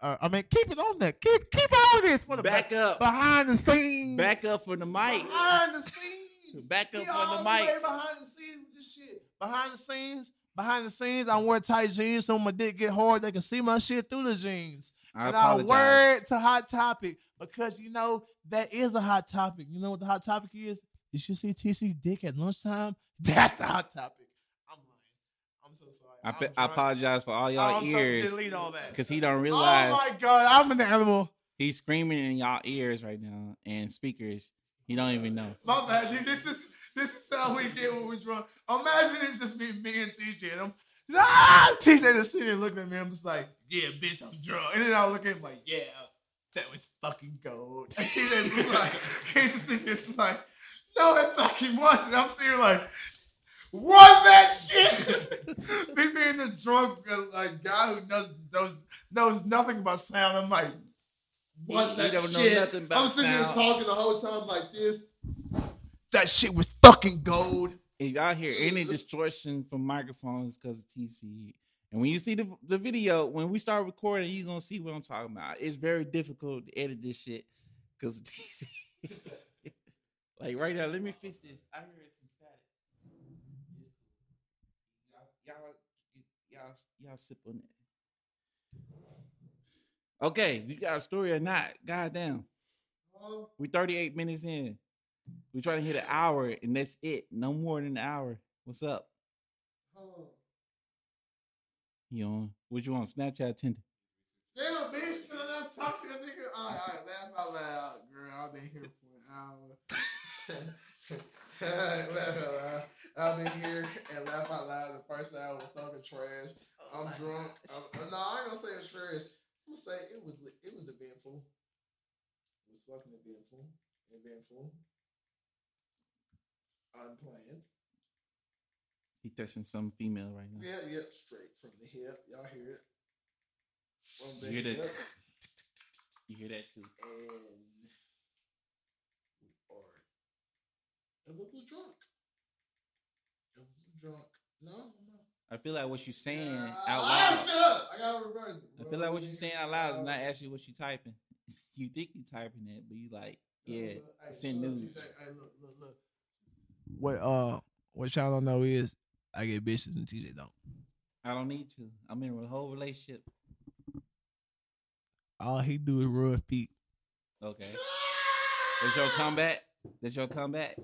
Uh, I mean, keep it on that. Keep keep on this for the Back up. behind the scenes. Back up for the mic. behind the scenes. [laughs] Back up for the all the mic. Behind the scenes with this shit. Behind the scenes. Behind the scenes, I wear tight jeans so when my dick get hard, they can see my shit through the jeans. I and I apologize. word to hot topic because you know that is a hot topic. You know what the hot topic is? Did you see TC dick at lunchtime? [laughs] That's the hot topic. I'm lying. I'm so sorry. I, pe- I apologize for all Oh, y'all ears Delete all that. because he don't realize. Oh my god, I'm an animal. he's screaming in y'all ears right now and speakers. He don't even know. My bad. dude. This is this is how we get when we drunk. Imagine it just being me and TJ. And I'm ah, TJ just sitting there looking at me. I'm just like, yeah, bitch, I'm drunk. And then I look at him like, yeah, that was fucking gold. And TJ just like, [laughs] he's just sitting there just like, no, it fucking wasn't. I'm sitting here like, run that shit. [laughs] me being the drunk uh, like guy who knows knows knows nothing about sound. I'm like, what that shit? I'm sitting sound. there talking the whole time like this. That shit was fucking gold. If y'all hear any distortion from microphones because of TC, and when you see the, the video, when we start recording, you're gonna see what I'm talking about. It's very difficult to edit this shit because of TC. [laughs] like right now, let me fix this. I hear some static. It's cool. Y'all, y'all, y'all, sip on it. Okay, you got a story or not? Goddamn. We 38 minutes in. We trying to hit an hour, and that's it. No more than an hour. What's up? You on? What you on? Snapchat, Tinder? Damn, bitch, till I talk to the nigga. All right, all right, laugh out loud, girl. I've been here for an hour. [laughs] laugh out loud. I've been here and laugh out loud. The first hour was talking trash. Oh I'm drunk. I'm, no, I ain't gonna say it's trash. I'm gonna say it was it was eventful. It was fucking eventful. Eventful. Unplanned. He testing some female right now. Yeah, yep, straight from the hip. Y'all hear it? From the You hear that? You hear that too? and we are a little drunk. A little drunk. No, no. I feel like what you're saying Uh, out loud. shut up! I gotta reverse it. I feel like what you're saying out loud is not actually what you're typing. [laughs] you think you're typing it, but you like, yeah, hey, send shut up, news. TJ. Hey, look, look, look. What uh, what y'all don't know is I get bitches and TJ don't. I don't need to. I'm in a whole relationship. All he do is rub feet. Okay. That's your comeback? That's your comeback?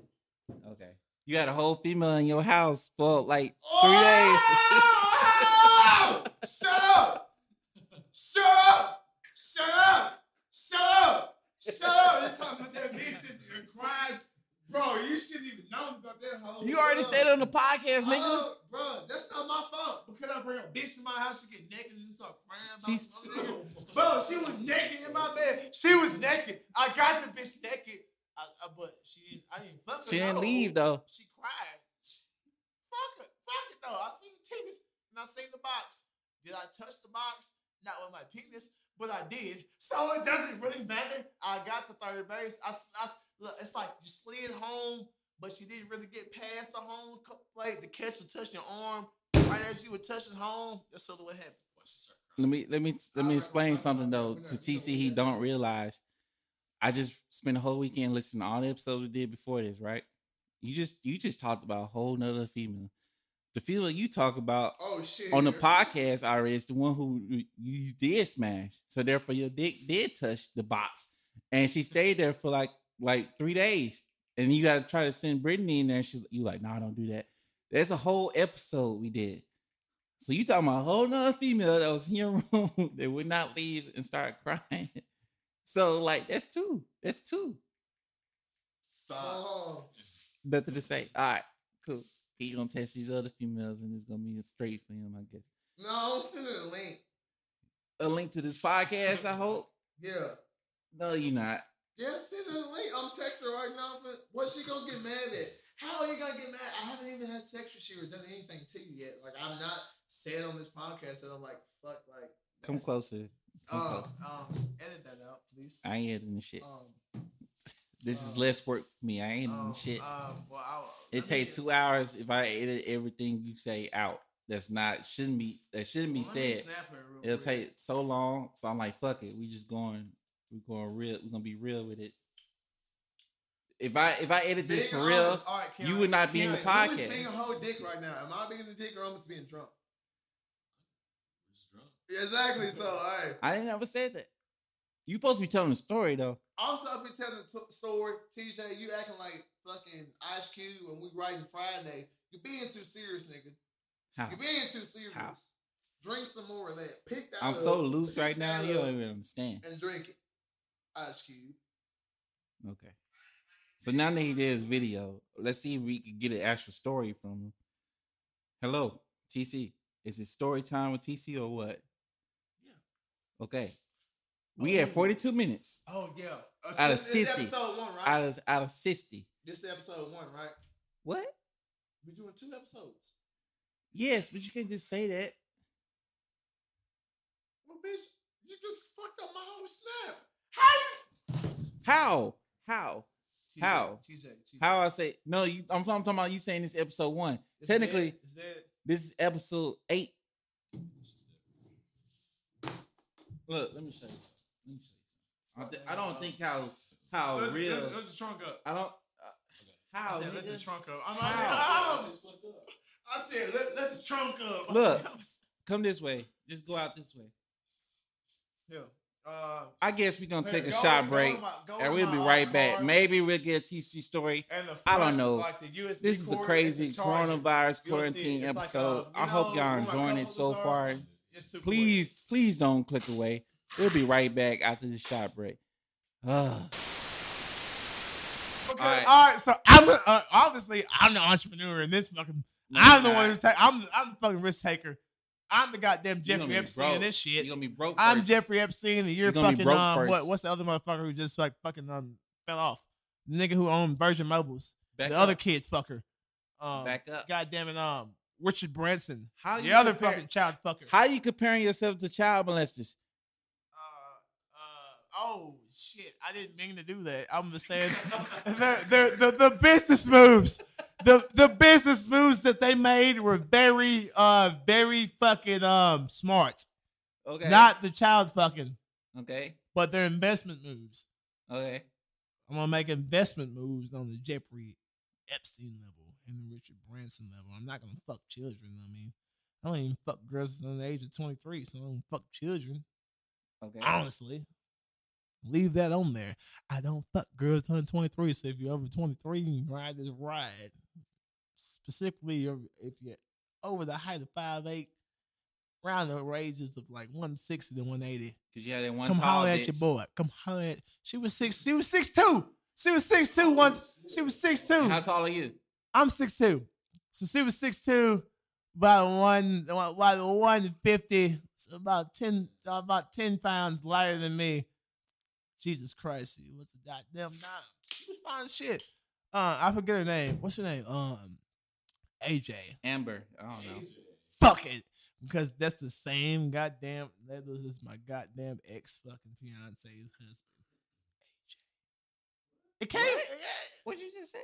Okay. You got a whole female in your house for like three days. Oh! Shut up! Shut up! Shut up! Shut up! Shut up! They're talking about that bitch and crying. Bro, you shouldn't even know about that whole you already said it on the podcast, nigga. Oh, bro, that's not my fault. Because I bring a bitch to my house, she get naked and start crying about Bro, she was naked in my bed. She was naked. I got the bitch naked. I, I, but she didn't, I didn't fuck her. She didn't no. leave though. She cried. Fuck it. Fuck it though. I seen the titties and I seen the box. Did I touch the box? not with my penis, but I did. So it doesn't really matter. I got to third base. I, s- I s- look, it's like you slid home, but you didn't really get past the home co- plate. The catcher touched your arm right as you were touching home. That's sort of what happened. Watch this start crying. Let me let me let me explain something though to TC. He don't realize. I just spent a whole weekend listening to all the episodes we did before this, right? You just you just talked about a whole nother female. The female you talk about Oh shit! on the podcast already is the one who you- did smash. So therefore your dick did touch the box. And she stayed there for like like three days. And you gotta try to send Brittany in there. She's you like, nah, don't do that. There's a whole episode we did. So you talking about a whole nother female that was in your [laughs] room that would not leave and start crying. So like that's two. That's two. Stop. Oh, Nothing to say. All right, cool. He gonna test these other females and it's gonna be a straight for him, I guess. no, send her the link. A link to this podcast, I hope. Yeah. No, you're not. Yeah, send her the link. I'm texting her right now. For, what's she gonna get mad at? How are you gonna get mad? I haven't even had sex with you or done anything to you yet. Like I'm not saying on this podcast that I'm like fuck like. Come closer. Um, um, edit that out, please. I ain't editing shit. Um, This is um, less work for me. I ain't editing um, shit. Um, well, it takes two hours if I edit everything you say out. That's not shouldn't be that shouldn't be well, said. It'll quick. take so long. So I'm like, fuck it. We just going. We going real. We're gonna be real with it. If I if I edit this Being for real, honest- right, you would not be in the Keanu, Who is podcast. being a whole dick right now? Am I being a dick or am I just being drunk? We're just drunk. Exactly. So, all right. I didn't ever say that. You supposed to be telling the story though. Also, I've been telling the t- story. TJ, you acting like fucking Ice Cube when we writing Friday. You're being too serious, nigga. How? You're being too serious. How? Drink some more of that. Pick that I'm up. so loose right now. You don't even understand. And drink it. Ice Cube. Okay. So now that he did his video, let's see if we can get an actual story from him. Hello, TC. Is it story time with TC or what? Okay. We had 42 minutes Oh yeah. Uh, Out of this- this 60. episode one, right? out of out of 60. this episode one, right? What? We're doing two episodes. Yes, but you can't just say that. Well, bitch, you just fucked up my whole snap. How? How? How? TJ, How? TJ, TJ. How I say no? You. I'm, I'm talking about you saying this episode one. Technically, that- is that this is episode eight. Look, let me show you. Let me show you. I, th- I don't think how how Lift- real. Lift, lift the trunk up. I don't. Uh, how? I said, lift the trunk up. I'm How? I said, let, let the trunk up. [laughs] Look. Come this way. Just go out this way. yeah. Uh, I guess we're gonna take a shot break, my- and we'll be right back. Maybe we'll get a TC story. And the I don't know. Like This is a crazy and the charger. coronavirus quarantine. It's like, episode. uh, I hope y'all enjoying it so far. It's too. Please, please don't click away. We'll be right back after the shot break. Ugh. Okay, All right. all right. So I'm uh, obviously I'm the entrepreneur in this fucking. I'm the one who take. I'm the, I'm the fucking risk taker. I'm the goddamn Jeffrey Epstein in this shit. You're gonna be broke. I'm. Jeffrey Epstein, and you're, You're gonna be fucking broke um. first. What, what's the other motherfucker who just like fucking um fell off? The nigga who owned Virgin Mobiles. Back the up. other kid fucker. Um, Back up. Goddamn it. Um, Richard Branson. How the you other compare- fucking child fucker. How you comparing yourself to child molesters? Uh, uh, oh shit! I didn't mean to do that. I'm just saying [laughs] the, the the the business moves, the the business moves that they made were very uh very fucking um smart. Okay. Not the child fucking, okay. but their investment moves. Okay. I'm gonna make investment moves on the Jeffrey Epstein level and the Richard Branson level. I'm not gonna fuck children. I mean, I don't even fuck girls under the age of 23, so I don't fuck children. Okay. honestly. Leave that on there. I don't fuck girls under 23. So if you're over 23, you can ride this ride. Specifically, if you're over the height of 5'8, around the ranges of like 160 to 180. Because you had that one Come tall holler at your boy. Come holler at she was six, she was six two. She was six two once. She was six two. How tall are you? I'm six two. So she was six two, about one about one fifty, so about ten about ten pounds lighter than me. Jesus Christ, she was a goddamn nine. She was fine shit. Uh, I forget her name. What's her name? Um, AJ. Amber. I don't know. fuck it. Because that's the same goddamn that was is my goddamn ex fucking fiance's husband. AJ. It came. What'd you just say?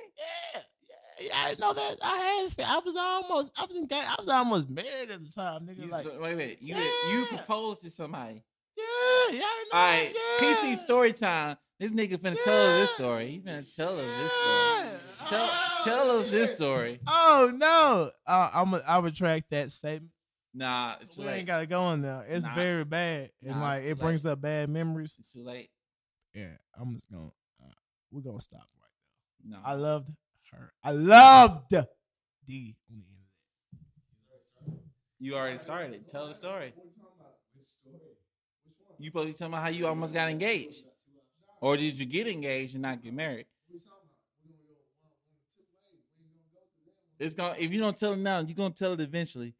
Yeah, yeah, yeah. I know that. I had. I was almost. I was engaged. I was almost married at the time, nigga. You, like, so, wait, wait. You you Yeah. proposed to somebody. yeah, yeah. I know. All right, yeah. PC story time. This nigga finna tell us this Yeah. story. He finna tell us this story. Tell Oh, tell us this story. Oh no! Uh, I'm. A, I retract that statement. Nah, it's too we late. ain't gotta go on now. It's Nah. very bad, and Nah, like too it brings up bad memories. It's too late. Yeah, I'm just gonna. Uh, we're gonna stop right No. I loved her. I loved D on the end of you already started. Tell the story. You supposed to be talking about how you almost got engaged. Or did you get engaged and not get married? It's gonna if you don't tell it now, you're gonna tell it eventually.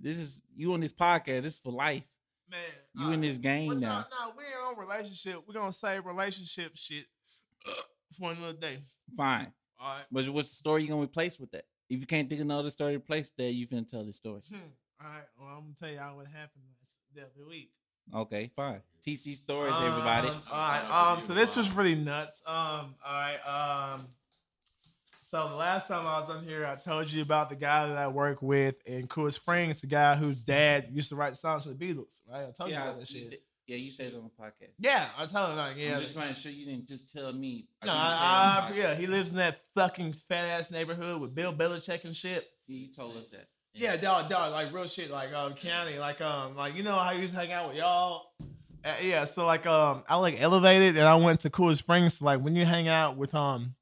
This is you on this podcast, this is for life. Man, You in uh, this game now. No, we ain't on relationship. We're gonna save relationship shit [clears throat] for another day. Fine. All right. But what's the story you're gonna replace with that? If you can't think of another story to replace that, you finna tell this story. Hmm. All right. Well, I'm gonna tell y'all what happened last the other week. Okay, fine. TC stories, everybody. Um, all right. Um. So this was really nuts. Um. All right. Um. So the last time I was on here, I told you about the guy that I work with in Cool Springs, the guy whose dad used to write songs for the Beatles. Right. I told you Yeah, about that shit. Yeah, you said it on the podcast. yeah, I told him like yeah. I'm just trying to sure you didn't just tell me. no, think you said it on I, I, yeah, he lives in that fucking fat ass neighborhood with Bill Belichick and shit. Yeah, you told us that. Yeah, dog, dog, like real shit, like um, County, like um, like you know how you used to hang out with y'all. Uh, yeah, so like um, I like elevated and I went to Cool Springs. So like when you hang out with um,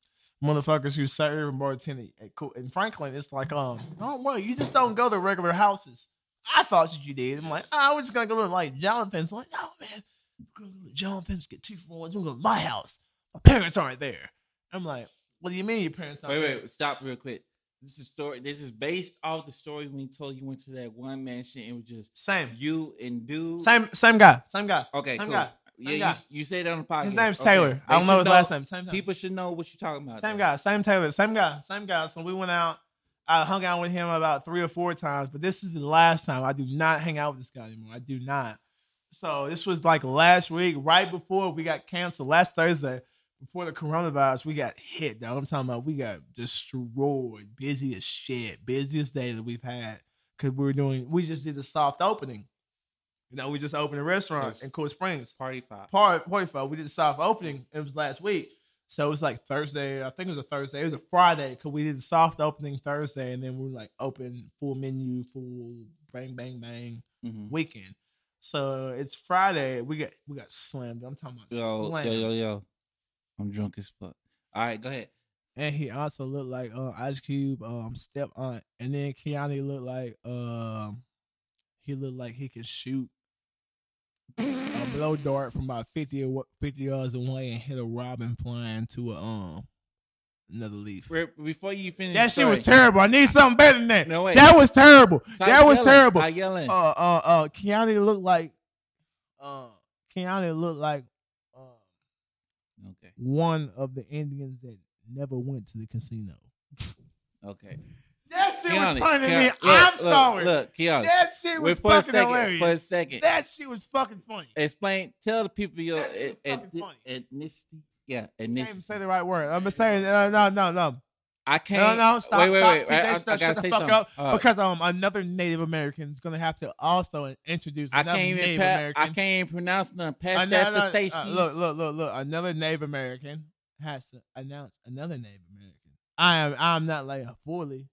motherfuckers who serve and bartending at cool in Franklin, it's like um, don't worry, you just don't go to regular houses. I thought that you did. I'm like, oh, we're just gonna go to like Jonathan's. Like, oh man, we're gonna go to Jonathan's, get two for ones. We're gonna go to my house. My parents aren't there. I'm like, what do you mean your parents aren't Wait, there? wait, stop real quick. This is story. This is based off the story when you told you went to that one mansion. It was just Same, you and dude. same, same guy, same guy. Okay, same cool. guy. Yeah, guy. you, you said it on the podcast. His name's Okay. Taylor. They I don't know his last name. Same guy. People should know what you're talking about. Same though. guy. Same Taylor. Same guy. Same guy. So we went out. I hung out with him about three or four times, but this is the last time. I do not hang out with this guy anymore. I do not. So this was like last week, right before we got canceled. Last Thursday, before the coronavirus, we got hit. Though I'm talking about, we got destroyed. Busy as shit. Busiest day that we've had because we were doing. We just did a soft opening. You know, we just opened a restaurant Yes. in Cool Springs Party five. part Five. We did the soft opening. It was last week, so it was like Thursday. I think it was a Thursday. It was a Friday because we did the soft opening Thursday, and then we were like open full menu, full bang bang bang Mhm. weekend. So it's Friday. We got we got slammed. I'm talking about Yo, slammed. yo, yo, yo. I'm drunk as fuck. All right, go ahead. And he also looked like uh, Ice Cube, um, step aunt, and then Keanu looked like um, he looked like he could shoot a [laughs] blow dart from about 50, or 50 yards away and hit a robin flying to a um another leaf. Before you finish, That shit was terrible. I need something better than that. No, wait. That was terrible. Stop that was yelling. terrible. Stop yelling. Uh, uh, uh, Keanu looked like, uh, Keanu looked like, uh, okay, one of the Indians that never went to the casino. okay. That shit was funny to me. look, I'm look, sorry. Look, Keanu. that shit was Wait for a fucking second. hilarious. For a second. That shit was fucking funny. Explain. Tell the people your That shit was eth- funny. ethnicity. Yeah, I can't even say the right word. I'm just saying, uh, no, no, no. I can't. no, no, stop, wait, wait, stop. wait. TJ, I, I, shut- I gotta shut the say fuck something. up, Uh, because um another Native American is gonna have to also introduce I another can't even. Native Pa- American. I can't even pronounce none. Pass Another- that for uh, look, look, look, look. Another Native American has to announce another Native American. I am. I'm not like a fully.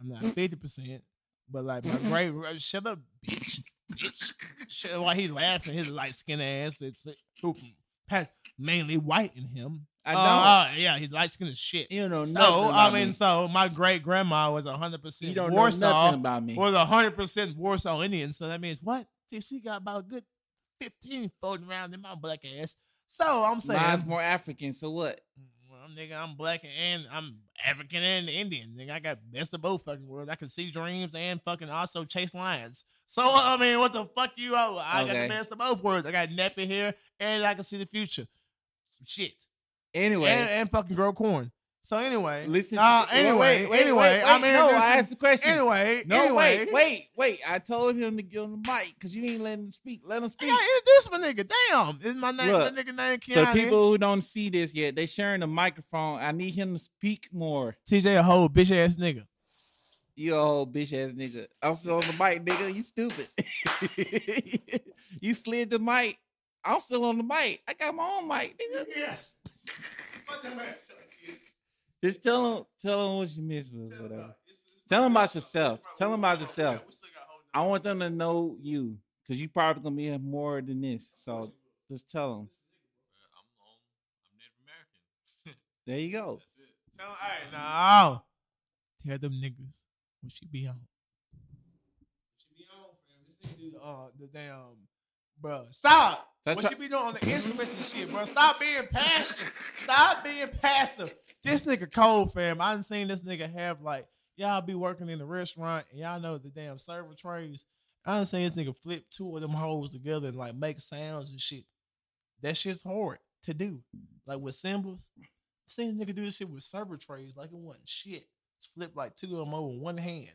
I'm not fifty percent, but like my [laughs] great. Shut up, bitch. Bitch. Shut, while he's laughing, his light skinned ass. It's past mainly white in him. I Uh, know. uh, yeah, he's light skinned as shit. you know So nothing I mean, me. so my great grandma was hundred percent you don't know Warsaw nothing about me. was hundred percent Warsaw Indian. So that means what? She got about a good fifteen floating around in my black ass. So I'm saying, Mine's more African. So what? Well, nigga, I'm black and I'm African and Indian. Nigga, I got best of both fucking worlds. I can see dreams and fucking also chase lions. So I mean, what the fuck you? Oh, I got the best of both worlds. I got nappy hair and I can see the future. Some shit Anyway, and, and fucking grow corn. So anyway, Listen. Nah, to, anyway, wait, wait, anyway, wait, I wait, mean, no. I asked the question. anyway, no, anyway, wait, wait, wait. I told him to get on the mic because you ain't letting him speak. Let him speak. gotta introduce my nigga. Damn, is my name? Look, my nigga name For Keanu. people who don't see this yet, they sharing the microphone. I need him to speak more. TJ a whole bitch ass nigga. You a whole bitch ass nigga. I'm still on the mic, nigga. You stupid. [laughs] you slid the mic. I'm still on the mic. I got my own mic, nigga. Yeah. Just tell him, tell him what you missed with whatever. Tell him about yourself. Tell him about yourself. I want them to know you because you probably gonna be more than this. So just tell them. I'm home. I'm Native American. There you go. [laughs] That's it. Tell him, hey, no. Tell them niggas what she be on. She be on, fam. This nigga do uh the damn bro. Stop. That's what you be doing on the instruments and shit, bro? Stop being passionate. Stop being passive. This nigga cold, fam. I done seen this nigga have like y'all be working in the restaurant and y'all know the damn server trays. I done seen this nigga flip two of them holes together and like make sounds and shit. That shit's hard to do. Like with symbols. I seen this nigga do this shit with server trays like it wasn't shit. Just flip like two of them over one hand.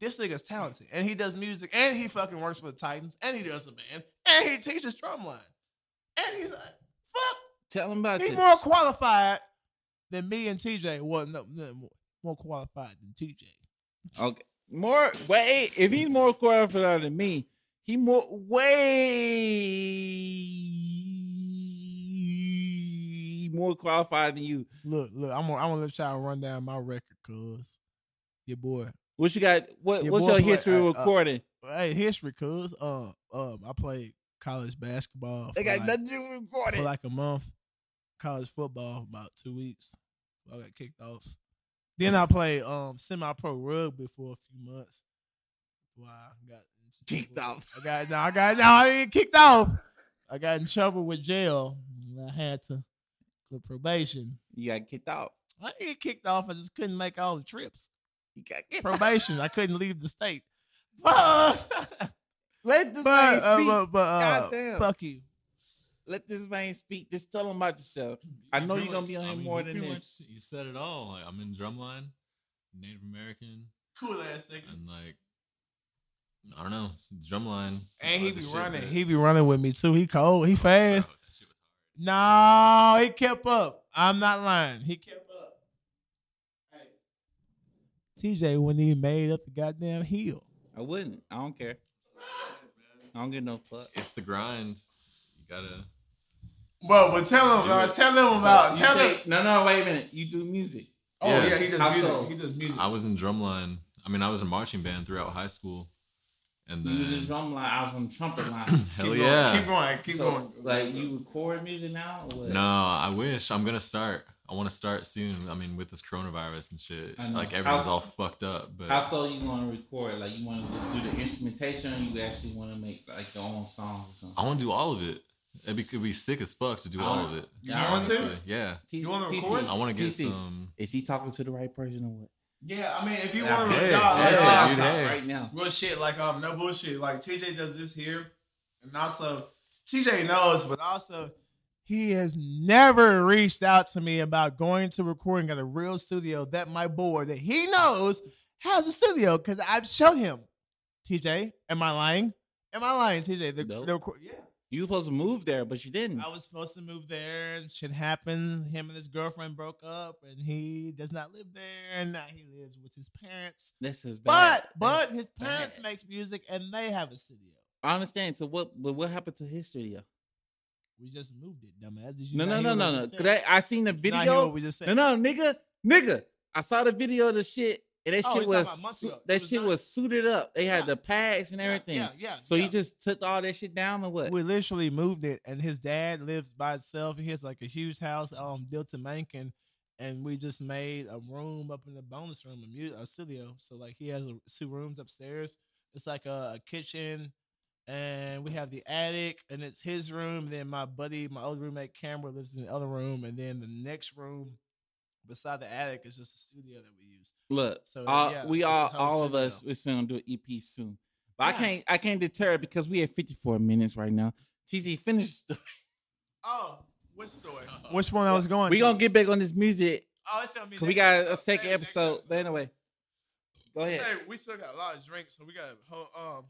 This nigga's talented, and he does music, and he fucking works for the Titans, and he does a band, and he teaches drumline, and he's like, fuck, Tell him about it. he's you. more qualified than me and TJ. Wasn't no, no, more, more qualified than TJ. Okay. More wait, if he's more qualified than me, he more way more qualified than you. Look, look, I'm gonna, I'm gonna let y'all run down my record, cuz your boy. What you got? What Your what's your play- history uh, uh, recording? Hey, history, cuz uh um, I played college basketball. they got like- nothing to do with for recording. like a month. College football about two weeks. I got kicked off. Then I played um semi pro rugby for a few months. Wow, I got Kicked trouble. off. I got no, I got no, I didn't kicked off. I got in trouble with jail. and I had to clear probation. You got kicked out. I didn't get kicked off. I just couldn't make all the trips. You got kicked Probation. I couldn't leave the state. but Let this man uh, speak. but, but uh, Goddamn. fuck you. Let this man speak. Just tell him about yourself. I know you're gonna be on I here mean, more than this. much- you said it all. Like I'm in drumline, Native American, Cool ass nigga. and like I don't know, drumline. And he be running. that- He be running with me too. He cold. He Oh, fast. bro, that shit was hard. No, he kept up. I'm not lying. He kept up. Hey. TJ wouldn't even made up the goddamn hill. I wouldn't. I don't care. I don't give no fuck. It's the grind. You gotta. Bro, but tell him, uh, tell him You say- no, no, wait a minute. You do music. Oh Yeah. yeah, he does How music. so? He does music. I was in drumline. I mean, I was in marching band throughout high school, and You was in then drum line. I was on trumpet line. [coughs] hell Keep yeah. Going, keep going. Keep so, going. like you record music now? Or what? No, I wish. I'm gonna start. I want to start soon. I mean, with this coronavirus and shit, like everything's How- all fucked up. But How so you want to record? Like you want to just do the instrumentation, or you actually want to make like your own songs or something? I want to do all of it. It'd be, could be sick as fuck to do all of it. You want to? honestly. Yeah. T- You wanna TC, record? I want to get TC, some. Is he talking to the right person or what? Yeah, I mean, if you want to, hey, no, hey, like, dude, hey. right now. real shit, like um, no bullshit. Like TJ does this here, and also TJ knows, but also he has never reached out to me about going to recording at a real studio that my boy that he knows has a studio because I've showed him. TJ, am I lying? Am I lying, TJ? The, Nope. the record- yeah. You were supposed to move there, but you didn't. I was supposed to move there, and shit happened. Him and his girlfriend broke up, and he does not live there, and now he lives with his parents. This is bad. But but That's his parents bad. make music, and they have a studio. I understand. So what? But what happened to his studio? We just moved it, dumbass. Did you No, no, no, no, no. I, seen the Did you not hear video. we just said. No, no, nigga, nigga. I saw the video of the shit, and that Oh, shit was about months su- ago. It that was shit nice. was suited up. They had Yeah. the pads and everything. Yeah, yeah. So yeah. you just took all that shit down, or what? we literally moved it, and his dad lives by himself. He has like a huge house, um, built in Mankin, and we just made a room up in the bonus room, a, mu- a studio. So like he has a, two rooms upstairs. It's like a, a kitchen, and we have the attic, and it's his room. Then my buddy, my old roommate Cameron, lives in the other room, and then the next room beside the attic is just a studio that we use. Look, So, all, yeah, we all all of us we're gonna do an EP soon. But I can't I can't deter because we have 54 minutes right now. TC finish. the- [laughs] Oh, which story? [laughs] Which one I was going? We to? gonna get back on this music Oh, it's on me. Cause we next got a second Next episode. But anyway, go ahead. Hey, we still got a lot of drinks, so we got whole um.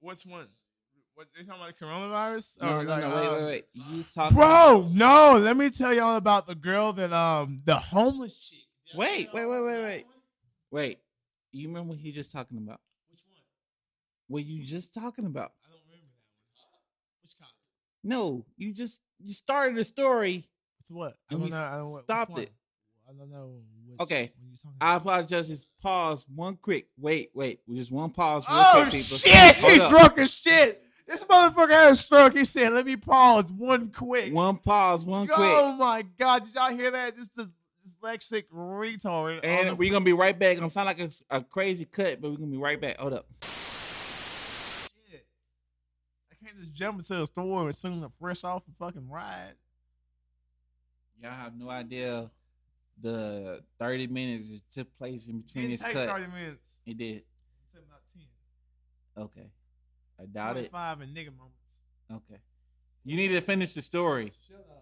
Which one? What they talking about the coronavirus? No, no, like, no. Wait, um, wait, wait. Talking. Bro, no. Let me tell y'all about the girl that um the homeless chick. Wait, wait, wait, wait, wait. Wait. You remember what you just talking about? Which one? What you just talking about? I don't remember that one. Which cop? No, you just you started a story. With what? I don't know. I don't, stopped it. I don't know. Which, Okay. When you talking I apologize. Just pause one quick. Wait, wait. Just one pause. Oh quick, shit! Hold He up. drunk as shit. This motherfucker had a stroke. He said, "Let me pause one quick." One pause. One quick. Oh my god! Did y'all hear that? Just this dyslexic retard. And we're gonna be right back. Gonna sound like a, a crazy cut, but we're gonna be right back. Hold up. shit. I can't just jump into a store as soon as I'm fresh off a fucking ride. Y'all have no idea the 30 minutes that took place in between Didn't this cut. 30 minutes. It did. It took about 10. Okay. I doubt it. 25 in nigga moments. Okay. You need to finish the story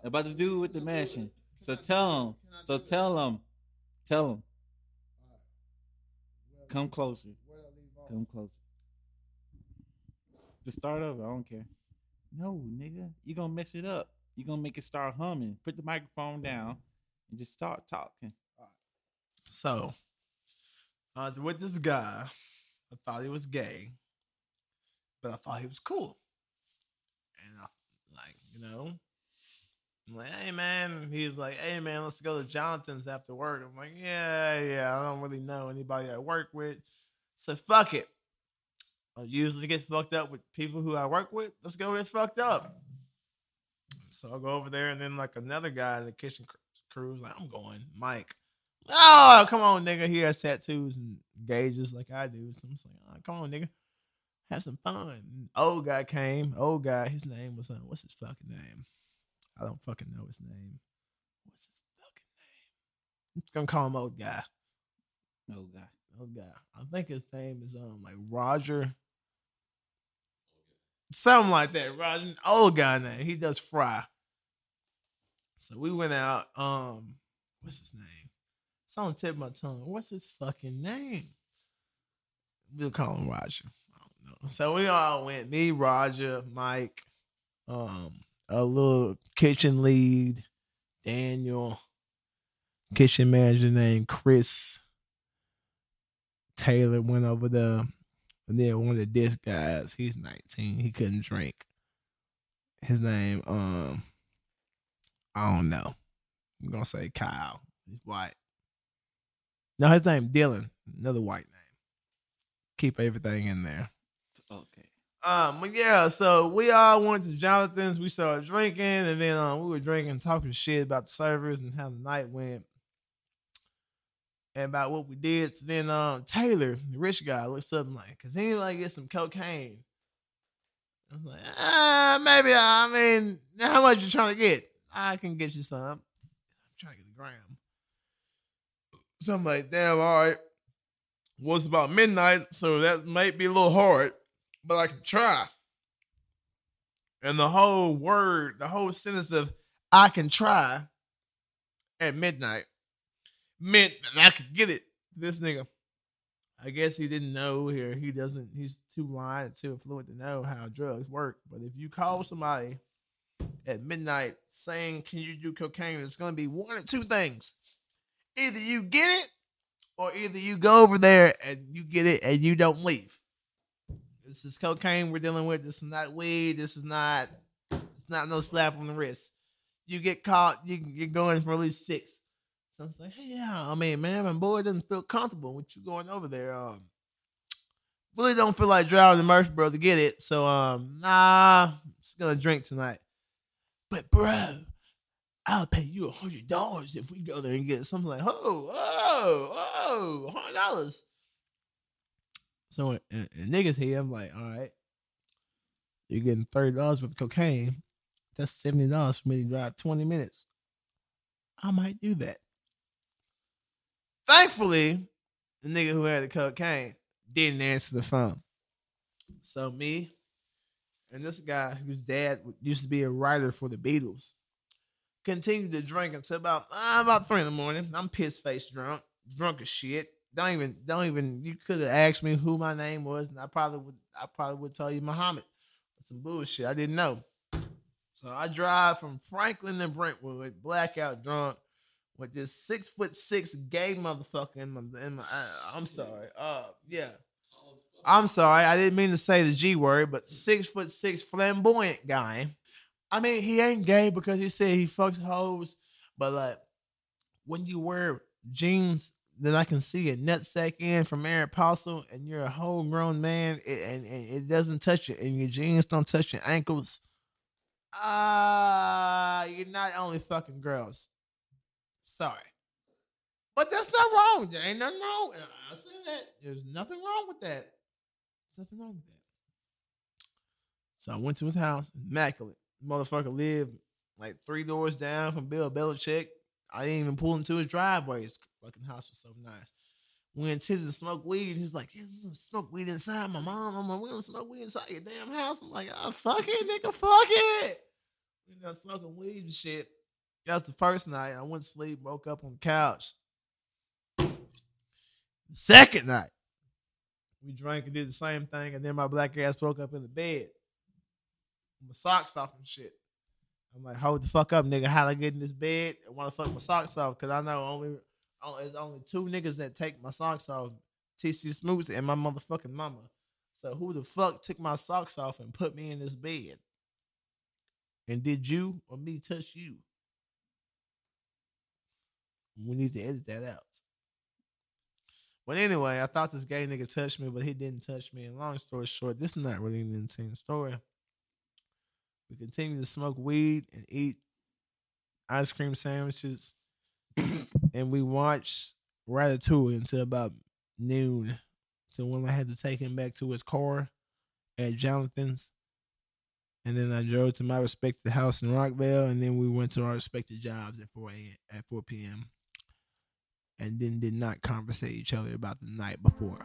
about the dude with the mansion. So Can I do tell him. So tell him. Tell him. Come closer. where I leave off? Come closer. To start over, I don't care. No, nigga. you gonna mess it up. you gonna make it start humming. Put the microphone down and just start talking. So, I was with this guy. I thought he was gay, but I thought he was cool. And I, like, you know, I'm like, hey man. He was like, hey man, let's go to Jonathan's after work. I'm like, yeah, yeah. I don't really know anybody I work with, so fuck it. I usually get fucked up with people who I work with. Let's go get fucked up. So I'll go over there, and then like another guy in the kitchen cr- crew was like, I'm going, Mike. Oh, come on, nigga. He has tattoos and gauges like I do. So I'm like, oh, come on, nigga. Have some fun. Old guy came. Old guy, his name was, uh, what's his fucking name? I don't fucking know his name. What's his fucking name? I'm just gonna call him old guy. Old guy. Old guy. I think his name is um like Roger. Something like that. Roger. Old guy name. He does fry. So we went out. Um, what's his name? It's on tip of my tongue. What's his fucking name? We'll call him Roger. So we all went. Me, Roger, Mike, um, a little kitchen lead, Daniel, kitchen manager named Chris. Taylor went over there. And then one of the dish guys, he's 19. He couldn't drink. His name, um, I don't know. I'm gonna say Kyle. He's white. No, his name Dylan, another white name. Keep everything in there. Okay. Um, but yeah, so we all went to Jonathan's. We started drinking, and then um, we were drinking, talking shit about the servers and how the night went, and about what we did. So then, um, Taylor, the rich guy, looks up and like, "Cause anybody get some cocaine?" I was like, "Ah, maybe. I mean, how much you trying to get? I can get you some. I'm trying to get a gram." So I'm like, "Damn, all right." Well, about midnight, so that might be a little hard but I can try. And the whole word, the whole sentence of I can try at midnight meant that I could get it. This nigga. I guess he didn't know here. He doesn't, he's too blind too fluent to know how drugs work. But if you call somebody at midnight saying, Can you do cocaine? It's going to be one or two things. Either you get it, or either you go over there and you get it and you don't leave. This is cocaine we're dealing with. This is not weed. This is not. It's not no slap on the wrist. You get caught, you you're going for at least six. So I'm like, hey, yeah. I mean, man, my boy doesn't feel comfortable with you going over there. Um, really don't feel like driving to Murfreesboro to get it. So um, nah, just gonna drink tonight. But bro, I'll pay you a hundred dollars if we go there and get something like, oh, oh, oh, hundred dollars. So and, and niggas here, I'm like, all right, you're getting thirty dollars worth of cocaine. That's seventy dollars for me to drive twenty minutes. I might do that. Thankfully, the nigga who had the cocaine didn't answer the phone. So me and this guy whose dad used to be a writer for the Beatles continued to drink until about uh, about three in the morning. I'm piss face drunk, drunk as shit. Don't even don't even. You could have asked me who my name was, and I probably would. I probably would tell you Muhammad. Some bullshit I didn't know. So I drive from Franklin to Brentwood, blackout drunk, with this six foot six gay motherfucker in my. In my uh, I'm sorry. Uh, yeah. I'm sorry. I didn't mean to say the G word, but six foot six flamboyant guy. I mean, he ain't gay because he said he fucks hoes, but like when you wear jeans that I can see a nutsack in from Aeropostale and you're a whole grown man it, and, and it doesn't touch you and your jeans don't touch your ankles, ah, uh, you're not only fucking girls. Sorry. But that's not wrong. There ain't nothing wrong. I say that. There's nothing wrong with that. Nothing wrong with that. So I went to his house, immaculate. Motherfucker lived like three doors down from Bill Belichick. I didn't even pull into his driveway. His fucking house was so nice. Went to the smoke weed. He's like, smoke weed inside my mom. I'm like, we don't smoke weed inside your damn house. I'm like, oh, fuck it, nigga, fuck it. We got smoking weed and shit. That was the first night. I went to sleep, woke up on the couch. Second night, we drank and did the same thing, and then my black ass woke up in the bed. My socks off and shit. I'm like, hold the fuck up, nigga. How I get in this bed and want to fuck my socks off? Cause I know only, Oh, only there's only two niggas that take my socks off. TC Smooth and my motherfucking mama. So who the fuck took my socks off and put me in this bed? And did you or me touch you? We need to edit that out. But anyway, I thought this gay nigga touched me, but he didn't touch me. And long story short, this is not really an insane story. We continue to smoke weed and eat ice cream sandwiches. And we watched Ratatouille until about noon. So when I had to take him back to his car at Jonathan's. And then I drove to my respected house in Rockville, and then we went to our respected jobs at 4 a.m. at 4 p.m. And then did not conversate each other about the night before.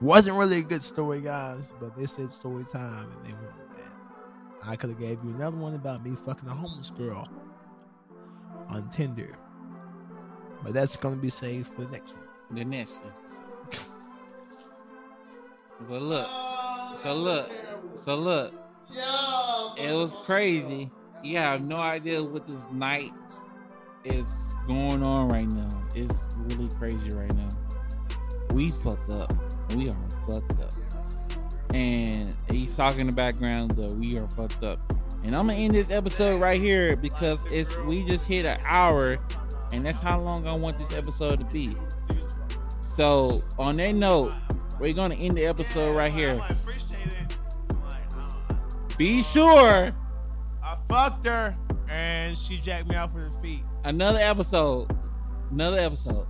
Wasn't really a good story, guys, but they said story time and they wanted that. I could have gave you another one about me fucking a homeless girl on Tinder. But that's gonna be saved for the next one. The next episode. but look, so look, so look. It was crazy. You have no idea what this night is going on right now. It's really crazy right now. We fucked up. We are fucked up. And he's talking in the background that we are fucked up. And I'm gonna end this episode right here because it's we just hit an hour, and that's how long I want this episode to be. So on that note, we're gonna end the episode right here. Be sure I fucked her and she jacked me off with her feet. another episode, another episode.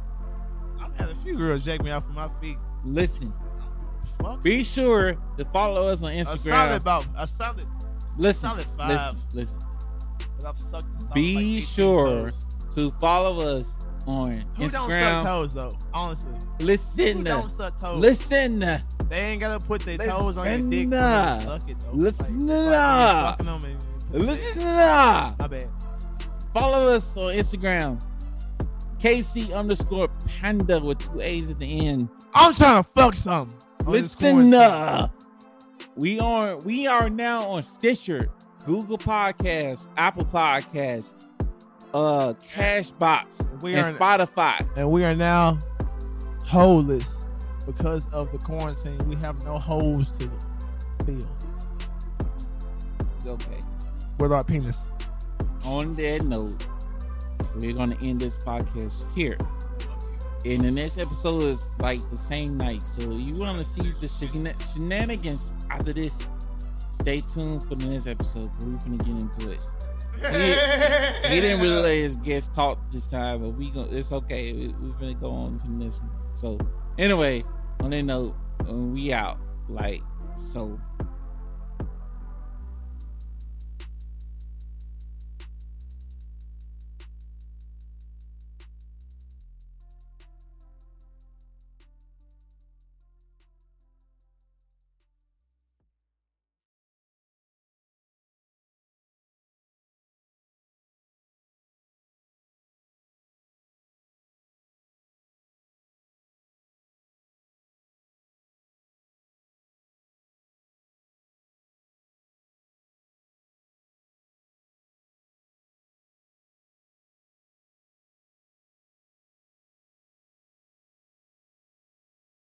I've had a few girls jack me off with my feet. Listen, Fuck. be sure to follow us on Instagram. I solid about I solid, Listen, solid listen, five. listen. but I've sucked. solid Be like sure. To follow us on Instagram. Who don't suck toes though? Honestly, who Listen, don't suck toes? listen, They ain't gotta put their toes on your dick. for you up. to Suck it though. Listen like, like them and listen. My bad. Follow us on Instagram. KC underscore panda with two A's at the end. I'm trying to fuck something. on Listen up. We are we are now on Stitcher, Google Podcasts, Apple Podcasts, uh Castbox, We and are- Spotify. and we are now holeless because of the quarantine. We have no holes to fill Okay. with our penis. On that note, we're gonna end this podcast here. And the next episode is like the same night. So you want to see the shenan- shenanigans after this? Stay tuned for the next episode because we're going to get into it. He, he didn't really let his guest talk this time, but we go. It's okay. We, we're gonna go on to next one. So anyway, on that note, we out. Like so.